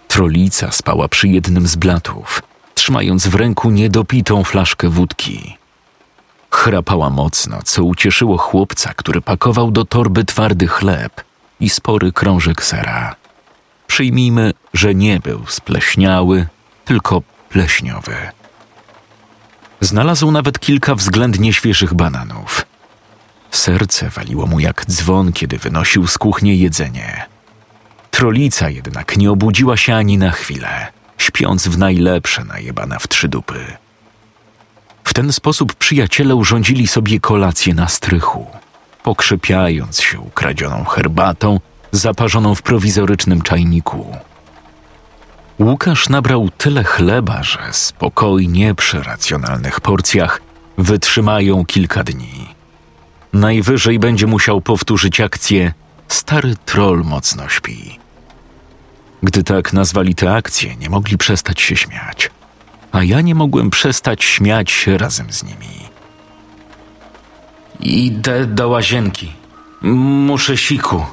Trolica spała przy jednym z blatów, trzymając w ręku niedopitą flaszkę wódki. Chrapała mocno, co ucieszyło chłopca, który pakował do torby twardy chleb i spory krążek sera. Przyjmijmy, że nie był spleśniały, tylko pleśniowy. Znalazł nawet kilka względnie świeżych bananów. Serce waliło mu jak dzwon, kiedy wynosił z kuchni jedzenie. Trolica jednak nie obudziła się ani na chwilę, śpiąc w najlepsze najebana w trzy dupy. W ten sposób przyjaciele urządzili sobie kolację na strychu, pokrzepiając się ukradzioną herbatą zaparzoną w prowizorycznym czajniku. Łukasz nabrał tyle chleba, że spokojnie przy racjonalnych porcjach wytrzymają kilka dni. Najwyżej będzie musiał powtórzyć akcję Stary troll mocno śpi. Gdy tak nazwali tę akcję, nie mogli przestać się śmiać. A ja nie mogłem przestać śmiać się razem z nimi.
Idę do łazienki. Muszę siku.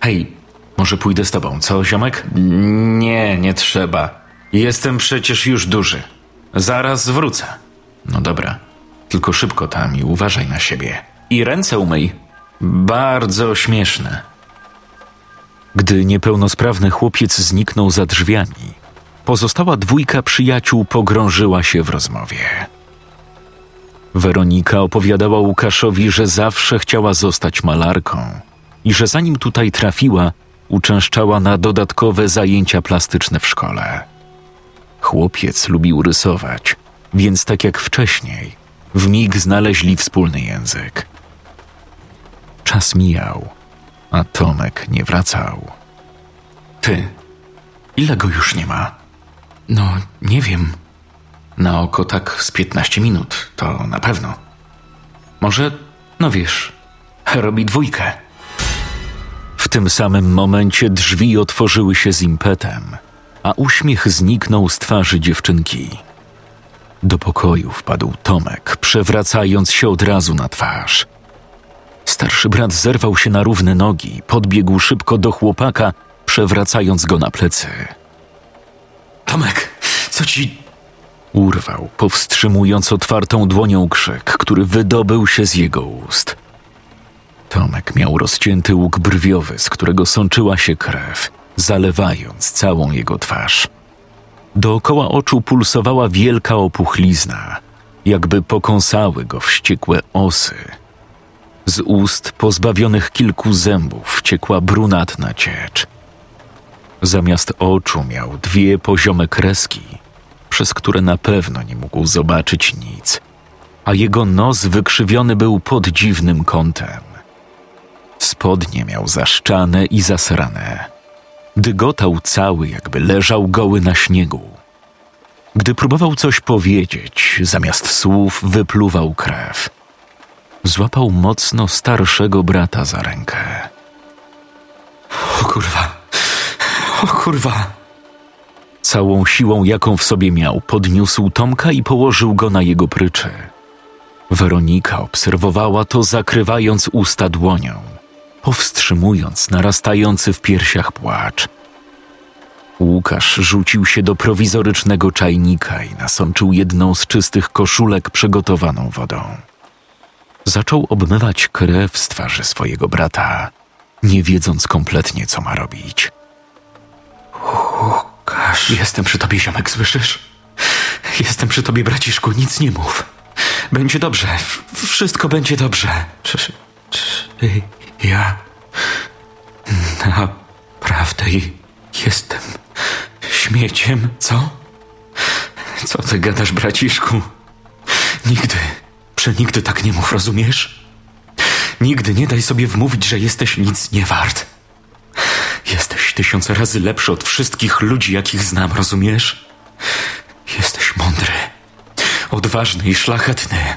Hej, może pójdę z tobą, co, ziomek? Nie, nie trzeba. Jestem przecież już duży. Zaraz wrócę. No dobra, tylko szybko tam i uważaj na siebie. I ręce umyj. Bardzo śmieszne.
Gdy niepełnosprawny chłopiec zniknął za drzwiami, pozostała dwójka przyjaciół pogrążyła się w rozmowie. Weronika opowiadała Łukaszowi, że zawsze chciała zostać malarką i że zanim tutaj trafiła, uczęszczała na dodatkowe zajęcia plastyczne w szkole. Chłopiec lubił rysować, więc tak jak wcześniej, w mig znaleźli wspólny język. Czas mijał, a Tomek nie wracał.
Ty, ile go już nie ma? No, nie wiem. Na oko tak z 15 minut, to na pewno. Może, no wiesz, robi dwójkę.
W tym samym momencie drzwi otworzyły się z impetem, a uśmiech zniknął z twarzy dziewczynki. Do pokoju wpadł Tomek, przewracając się od razu na twarz. Starszy brat zerwał się na równe nogi, podbiegł szybko do chłopaka, przewracając go na plecy.
Tomek, co ci...
Urwał, powstrzymując otwartą dłonią krzyk, który wydobył się z jego ust. Tomek miał rozcięty łuk brwiowy, z którego sączyła się krew, zalewając całą jego twarz. Dookoła oczu pulsowała wielka opuchlizna, jakby pokąsały go wściekłe osy. Z ust pozbawionych kilku zębów ciekła brunatna ciecz. Zamiast oczu miał dwie poziome kreski, przez które na pewno nie mógł zobaczyć nic, a jego nos wykrzywiony był pod dziwnym kątem. Spodnie miał zaszczane i zasrane. Dygotał cały, jakby leżał goły na śniegu. Gdy próbował coś powiedzieć, zamiast słów wypluwał krew. Złapał mocno starszego brata za rękę.
O kurwa. O kurwa.
Całą siłą, jaką w sobie miał, podniósł Tomka i położył go na jego pryczy. Weronika obserwowała to, zakrywając usta dłonią, powstrzymując narastający w piersiach płacz. Łukasz rzucił się do prowizorycznego czajnika i nasączył jedną z czystych koszulek przygotowaną wodą. Zaczął obmywać krew z twarzy swojego brata, nie wiedząc kompletnie, co ma robić.
Łukasz, jestem przy tobie, ziomek, słyszysz? Jestem przy tobie, braciszku, nic nie mów. Będzie dobrze, wszystko będzie dobrze. Czy, czy ja naprawdę jestem śmieciem, co? Co ty gadasz, braciszku? Nigdy, przenigdy tak nie mów, rozumiesz? Nigdy nie daj sobie wmówić, że jesteś nic nie wart. Jesteś tysiąc razy lepszy od wszystkich ludzi, jakich znam, rozumiesz? Jesteś mądry, odważny i szlachetny.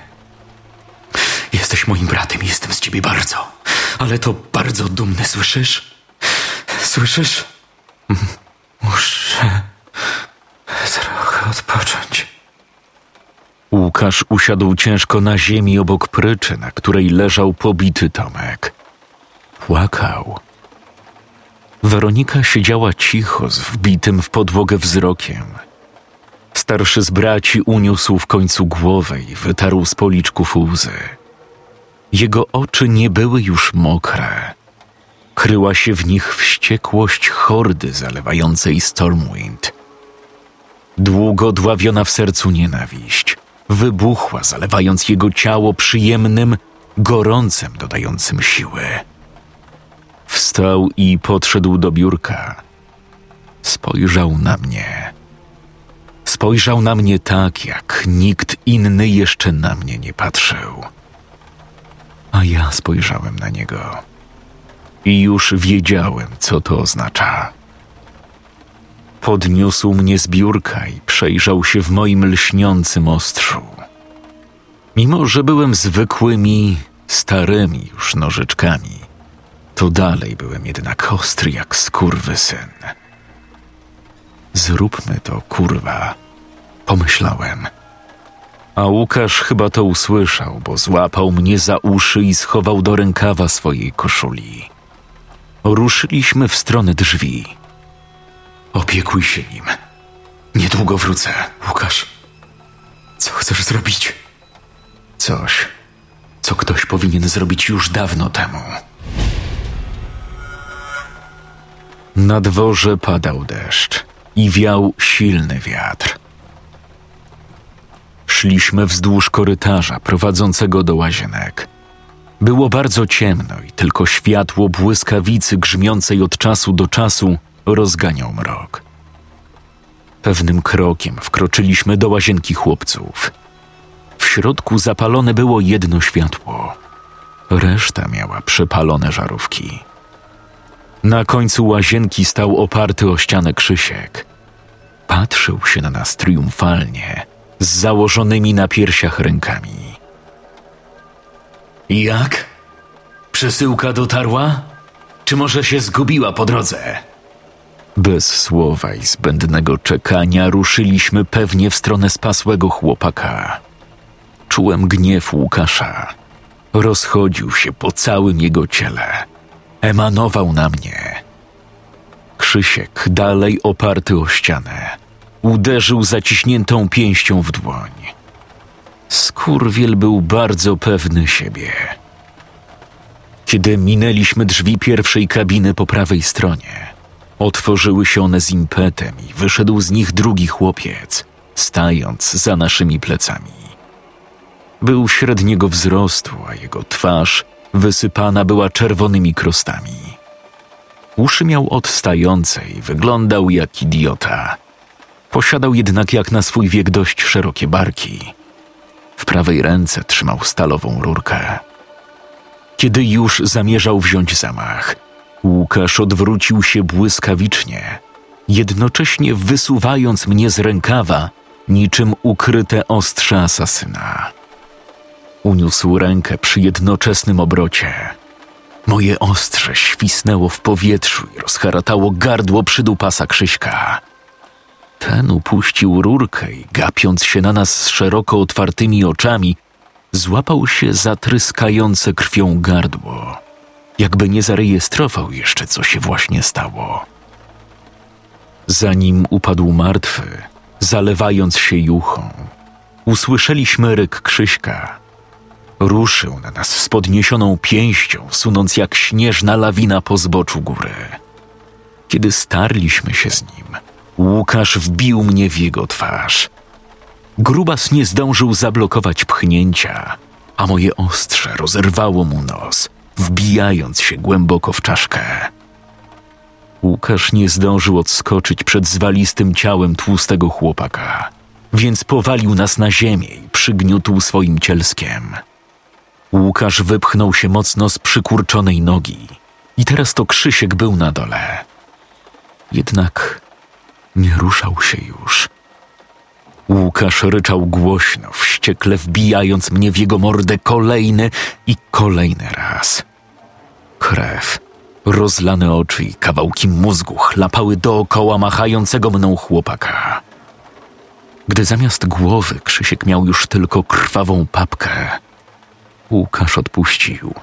Jesteś moim bratem i jestem z ciebie bardzo, ale to bardzo dumny, słyszysz? Słyszysz? Muszę trochę odpocząć.
Łukasz usiadł ciężko na ziemi obok pryczy, na której leżał pobity Tomek. Płakał. Weronika siedziała cicho, z wbitym w podłogę wzrokiem. Starszy z braci uniósł w końcu głowę i wytarł z policzków łzy. Jego oczy nie były już mokre. Kryła się w nich wściekłość hordy zalewającej Stormwind. Długo dławiona w sercu nienawiść wybuchła, zalewając jego ciało przyjemnym, gorącem dodającym siły. Wstał i podszedł do biurka. Spojrzał na mnie. Spojrzał na mnie tak, jak nikt inny jeszcze na mnie nie patrzył. A ja spojrzałem na niego. I już wiedziałem, co to oznacza. Podniósł mnie z biurka i przejrzał się w moim lśniącym ostrzu. Mimo, że byłem zwykłymi, starymi już nożyczkami,
to dalej byłem jednak ostry jak skurwysyn. Zróbmy to, kurwa, pomyślałem. A Łukasz chyba to usłyszał, bo złapał mnie za uszy i schował do rękawa swojej koszuli. Ruszyliśmy w stronę drzwi. Opiekuj się nim. Niedługo wrócę, Łukasz. Co chcesz zrobić? Coś, co ktoś powinien zrobić już dawno temu. Na dworze padał deszcz i wiał silny wiatr. Szliśmy wzdłuż korytarza prowadzącego do łazienek. Było bardzo ciemno i tylko światło błyskawicy grzmiącej od czasu do czasu rozganiał mrok. Pewnym krokiem wkroczyliśmy do łazienki chłopców. W środku zapalone było jedno światło. Reszta miała przepalone żarówki. Na końcu łazienki stał oparty o ścianę Krzysiek. Patrzył się na nas triumfalnie, z założonymi na piersiach rękami. Jak? Przesyłka dotarła? Czy może się zgubiła po drodze? Bez słowa i zbędnego czekania ruszyliśmy pewnie w stronę spasłego chłopaka. Czułem gniew Łukasza. Rozchodził się po całym jego ciele. Emanował na mnie. Krzysiek, dalej oparty o ścianę, uderzył zaciśniętą pięścią w dłoń. Skurwiel był bardzo pewny siebie. Kiedy minęliśmy drzwi pierwszej kabiny po prawej stronie, otworzyły się one z impetem i wyszedł z nich drugi chłopiec, stając za naszymi plecami. Był średniego wzrostu, a jego twarz wysypana była czerwonymi krostami. Uszy miał odstające i wyglądał jak idiota. Posiadał jednak jak na swój wiek dość szerokie barki. W prawej ręce trzymał stalową rurkę. Kiedy już zamierzał wziąć zamach, Łukasz odwrócił się błyskawicznie, jednocześnie wysuwając mnie z rękawa, niczym ukryte ostrze asasyna. Uniósł rękę przy jednoczesnym obrocie. Moje ostrze świsnęło w powietrzu i rozharatało gardło przydupasa Krzyśka. Ten upuścił rurkę i gapiąc się na nas z szeroko otwartymi oczami, złapał się za tryskające krwią gardło, jakby nie zarejestrował jeszcze, co się właśnie stało. Zanim upadł martwy, zalewając się juchą, usłyszeliśmy ryk Krzyśka. Ruszył na nas z podniesioną pięścią, sunąc jak śnieżna lawina po zboczu góry. Kiedy starliśmy się z nim, Łukasz wbił mnie w jego twarz. Grubas nie zdążył zablokować pchnięcia, a moje ostrze rozerwało mu nos, wbijając się głęboko w czaszkę. Łukasz nie zdążył odskoczyć przed zwalistym ciałem tłustego chłopaka, więc powalił nas na ziemię i przygniótł swoim cielskiem. Łukasz wypchnął się mocno z przykurczonej nogi i teraz to Krzysiek był na dole. Jednak nie ruszał się już. Łukasz ryczał głośno, wściekle wbijając mnie w jego mordę kolejny i kolejny raz. Krew, rozlane oczy i kawałki mózgu chlapały dookoła machającego mną chłopaka. Gdy zamiast głowy Krzysiek miał już tylko krwawą papkę, Łukasz odpuścił.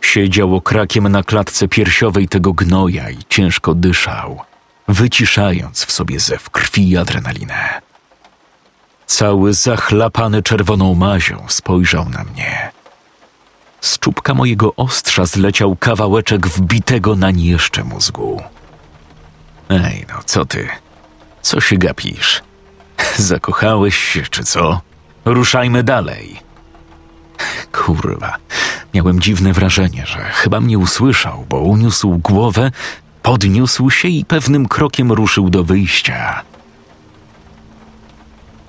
Siedział okrakiem na klatce piersiowej tego gnoja i ciężko dyszał, wyciszając w sobie zew krwi i adrenalinę. Cały zachlapany czerwoną mazią spojrzał na mnie. Z czubka mojego ostrza zleciał kawałeczek wbitego na jeszcze mózgu. Ej, no co ty? Co się gapisz? (laughs) Zakochałeś się, czy co? Ruszajmy dalej. (laughs) Kurwa, miałem dziwne wrażenie, że chyba mnie usłyszał, bo uniósł głowę, podniósł się i pewnym krokiem ruszył do wyjścia.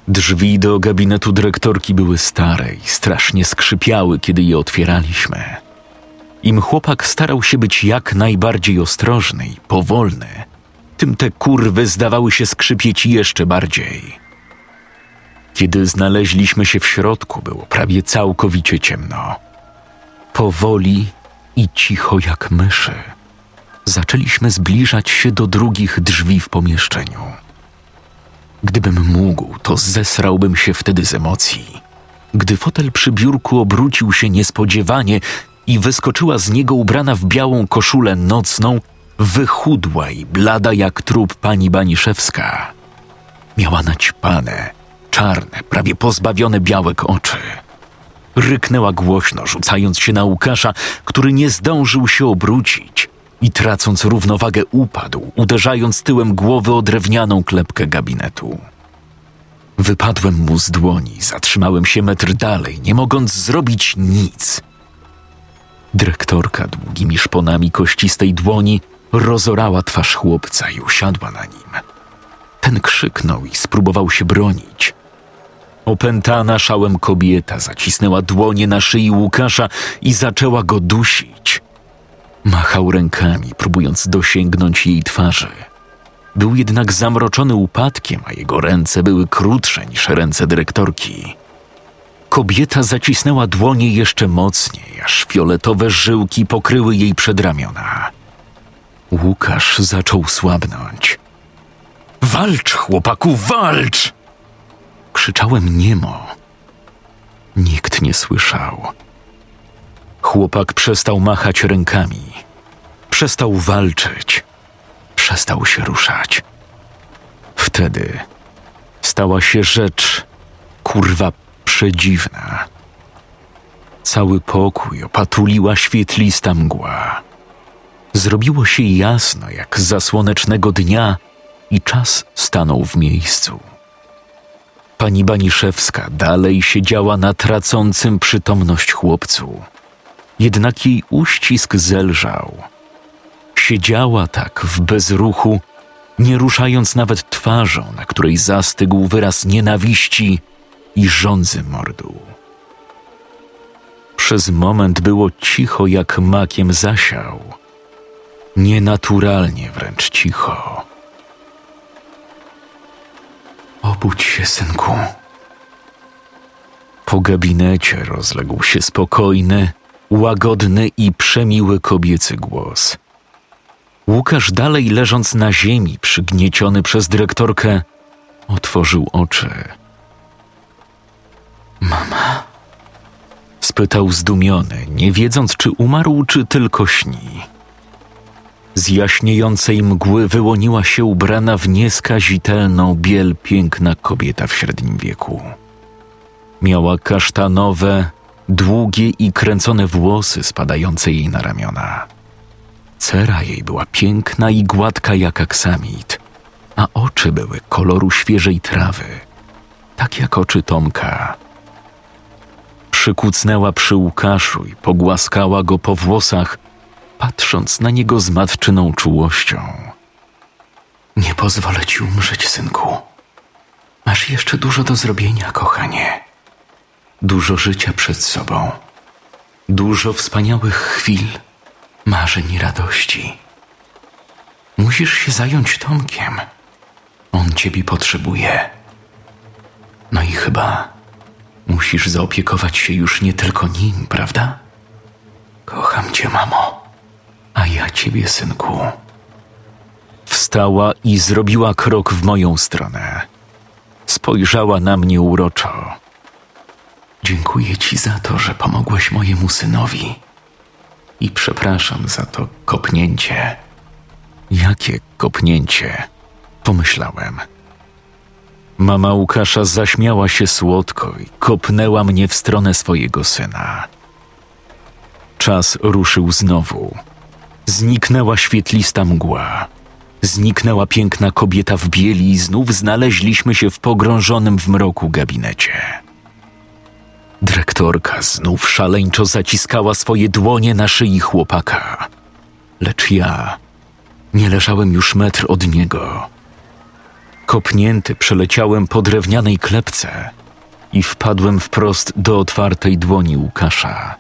Drzwi do gabinetu dyrektorki były stare i strasznie skrzypiały, kiedy je otwieraliśmy. Im chłopak starał się być jak najbardziej ostrożny i powolny, tym te kurwy zdawały się skrzypieć jeszcze bardziej. Kiedy znaleźliśmy się w środku, było prawie całkowicie ciemno. Powoli i cicho jak myszy zaczęliśmy zbliżać się do drugich drzwi w pomieszczeniu. Gdybym mógł, to zesrałbym się wtedy z emocji. Gdy fotel przy biurku obrócił się niespodziewanie i wyskoczyła z niego ubrana w białą koszulę nocną, wychudła i blada jak trup pani Baniszewska. Miała naćpane, czarne, prawie pozbawione białek oczy. Ryknęła głośno, rzucając się na Łukasza, który nie zdążył się obrócić i tracąc równowagę upadł, uderzając tyłem głowy o drewnianą klepkę gabinetu. Wypadłem mu z dłoni, zatrzymałem się metr dalej, nie mogąc zrobić nic. Dyrektorka długimi szponami kościstej dłoni rozorała twarz chłopca i usiadła na nim. Ten krzyknął i spróbował się bronić. Opętana szałem kobieta zacisnęła dłonie na szyi Łukasza i zaczęła go dusić. Machał rękami, próbując dosięgnąć jej twarzy. Był jednak zamroczony upadkiem, a jego ręce były krótsze niż ręce dyrektorki. Kobieta zacisnęła dłonie jeszcze mocniej, aż fioletowe żyłki pokryły jej przedramiona. Łukasz zaczął słabnąć. Walcz, chłopaku, walcz! Krzyczałem niemo. Nikt nie słyszał. Chłopak przestał machać rękami. Przestał walczyć. Przestał się ruszać. Wtedy stała się rzecz, kurwa, przedziwna. Cały pokój opatuliła świetlista mgła. Zrobiło się jasno jak za słonecznego dnia i czas stanął w miejscu. Pani Baniszewska dalej siedziała na tracącym przytomność chłopcu. Jednak jej uścisk zelżał. Siedziała tak w bezruchu, nie ruszając nawet twarzą, na której zastygł wyraz nienawiści i żądzy mordu. Przez moment było cicho jak makiem zasiał. Nienaturalnie wręcz cicho. Obudź się, synku. Po gabinecie rozległ się spokojny, łagodny i przemiły kobiecy głos. Łukasz, dalej leżąc na ziemi, przygnieciony przez dyrektorkę, otworzył oczy. Mama? spytał zdumiony, nie wiedząc, czy umarł, czy tylko śni. Z jaśniejącej mgły wyłoniła się ubrana w nieskazitelną biel piękna kobieta w średnim wieku. Miała kasztanowe, długie i kręcone włosy spadające jej na ramiona. Cera jej była piękna i gładka jak aksamit, a oczy były koloru świeżej trawy, tak jak oczy Tomka. Przykucnęła przy Łukaszu i pogłaskała go po włosach, patrząc na niego z matczyną czułością. Nie pozwolę ci umrzeć, synku. Masz jeszcze dużo do zrobienia, kochanie. Dużo życia przed sobą. Dużo wspaniałych chwil, marzeń i radości. Musisz się zająć Tomkiem. On ciebie potrzebuje. No i chyba musisz zaopiekować się już nie tylko nim, prawda? Kocham cię, mamo a ja ciebie, synku. Wstała i zrobiła krok w moją stronę. Spojrzała na mnie uroczo. Dziękuję ci za to, że pomogłeś mojemu synowi. I przepraszam za to kopnięcie. Jakie kopnięcie? Pomyślałem. Mama Łukasza zaśmiała się słodko i kopnęła mnie w stronę swojego syna. Czas ruszył znowu. Zniknęła świetlista mgła. Zniknęła piękna kobieta w bieli i znów znaleźliśmy się w pogrążonym w mroku gabinecie. Dyrektorka znów szaleńczo zaciskała swoje dłonie na szyi chłopaka. Lecz ja nie leżałem już metr od niego. Kopnięty przeleciałem po drewnianej klepce i wpadłem wprost do otwartej dłoni Łukasza.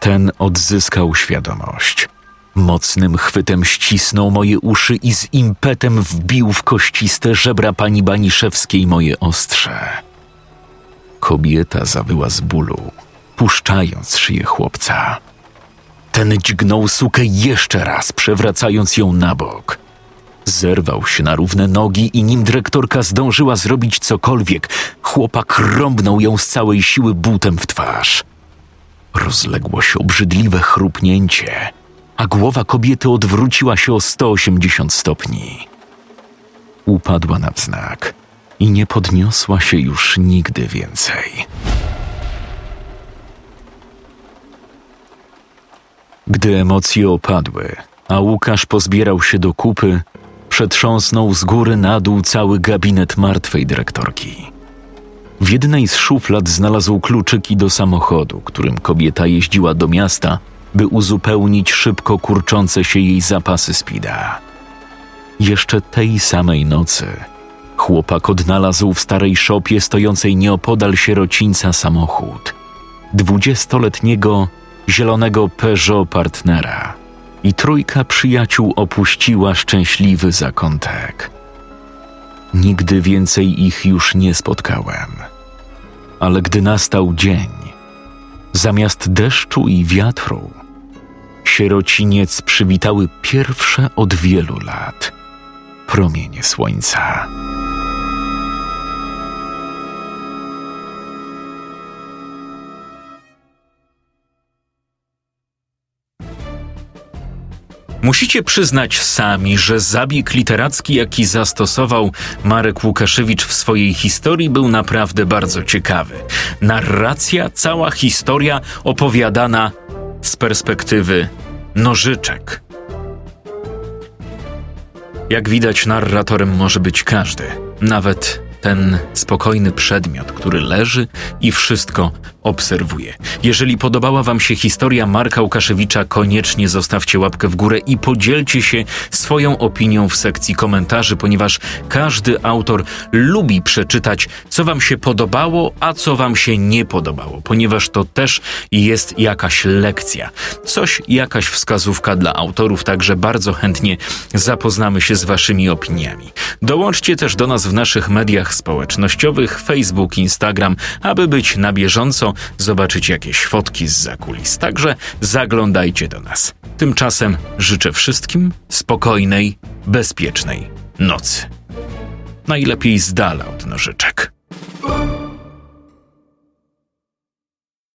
Ten odzyskał świadomość. Mocnym chwytem ścisnął moje uszy i z impetem wbił w kościste żebra pani Baniszewskiej moje ostrze. Kobieta zawyła z bólu, puszczając szyję chłopca. Ten dźgnął sukę jeszcze raz, przewracając ją na bok. Zerwał się na równe nogi i nim dyrektorka zdążyła zrobić cokolwiek, chłopak rąbnął ją z całej siły butem w twarz. Rozległo się obrzydliwe chrupnięcie, a głowa kobiety odwróciła się o 180 stopni. Upadła na wznak i nie podniosła się już nigdy więcej. Gdy emocje opadły, a Łukasz pozbierał się do kupy, przetrząsnął z góry na dół cały gabinet martwej dyrektorki. W jednej z szuflad znalazł kluczyki do samochodu, którym kobieta jeździła do miasta, by uzupełnić szybko kurczące się jej zapasy spida. Jeszcze tej samej nocy chłopak odnalazł w starej szopie stojącej nieopodal sierocińca samochód. Dwudziestoletniego zielonego Peugeot partnera i trójka przyjaciół opuściła szczęśliwy zakątek. Nigdy więcej ich już nie spotkałem. Ale gdy nastał dzień, zamiast deszczu i wiatru, sierociniec przywitały pierwsze od wielu lat promienie słońca.
Musicie przyznać sami, że zabieg literacki, jaki zastosował Marek Łukaszewicz w swojej historii, był naprawdę bardzo ciekawy. Narracja, cała historia opowiadana z perspektywy nożyczek. Jak widać, narratorem może być każdy, nawet ten spokojny przedmiot, który leży i wszystko obserwuje. Jeżeli podobała Wam się historia Marka Łukaszewicza, koniecznie zostawcie łapkę w górę i podzielcie się swoją opinią w sekcji komentarzy, ponieważ każdy autor lubi przeczytać, co Wam się podobało, a co Wam się nie podobało, ponieważ to też jest jakaś lekcja, coś, jakaś wskazówka dla autorów, także bardzo chętnie zapoznamy się z Waszymi opiniami. Dołączcie też do nas w naszych mediach społecznościowych, Facebook, Instagram, aby być na bieżąco, zobaczyć jakieś fotki z zakulis. Także zaglądajcie do nas. Tymczasem życzę wszystkim spokojnej, bezpiecznej nocy. Najlepiej z dala od nożyczek.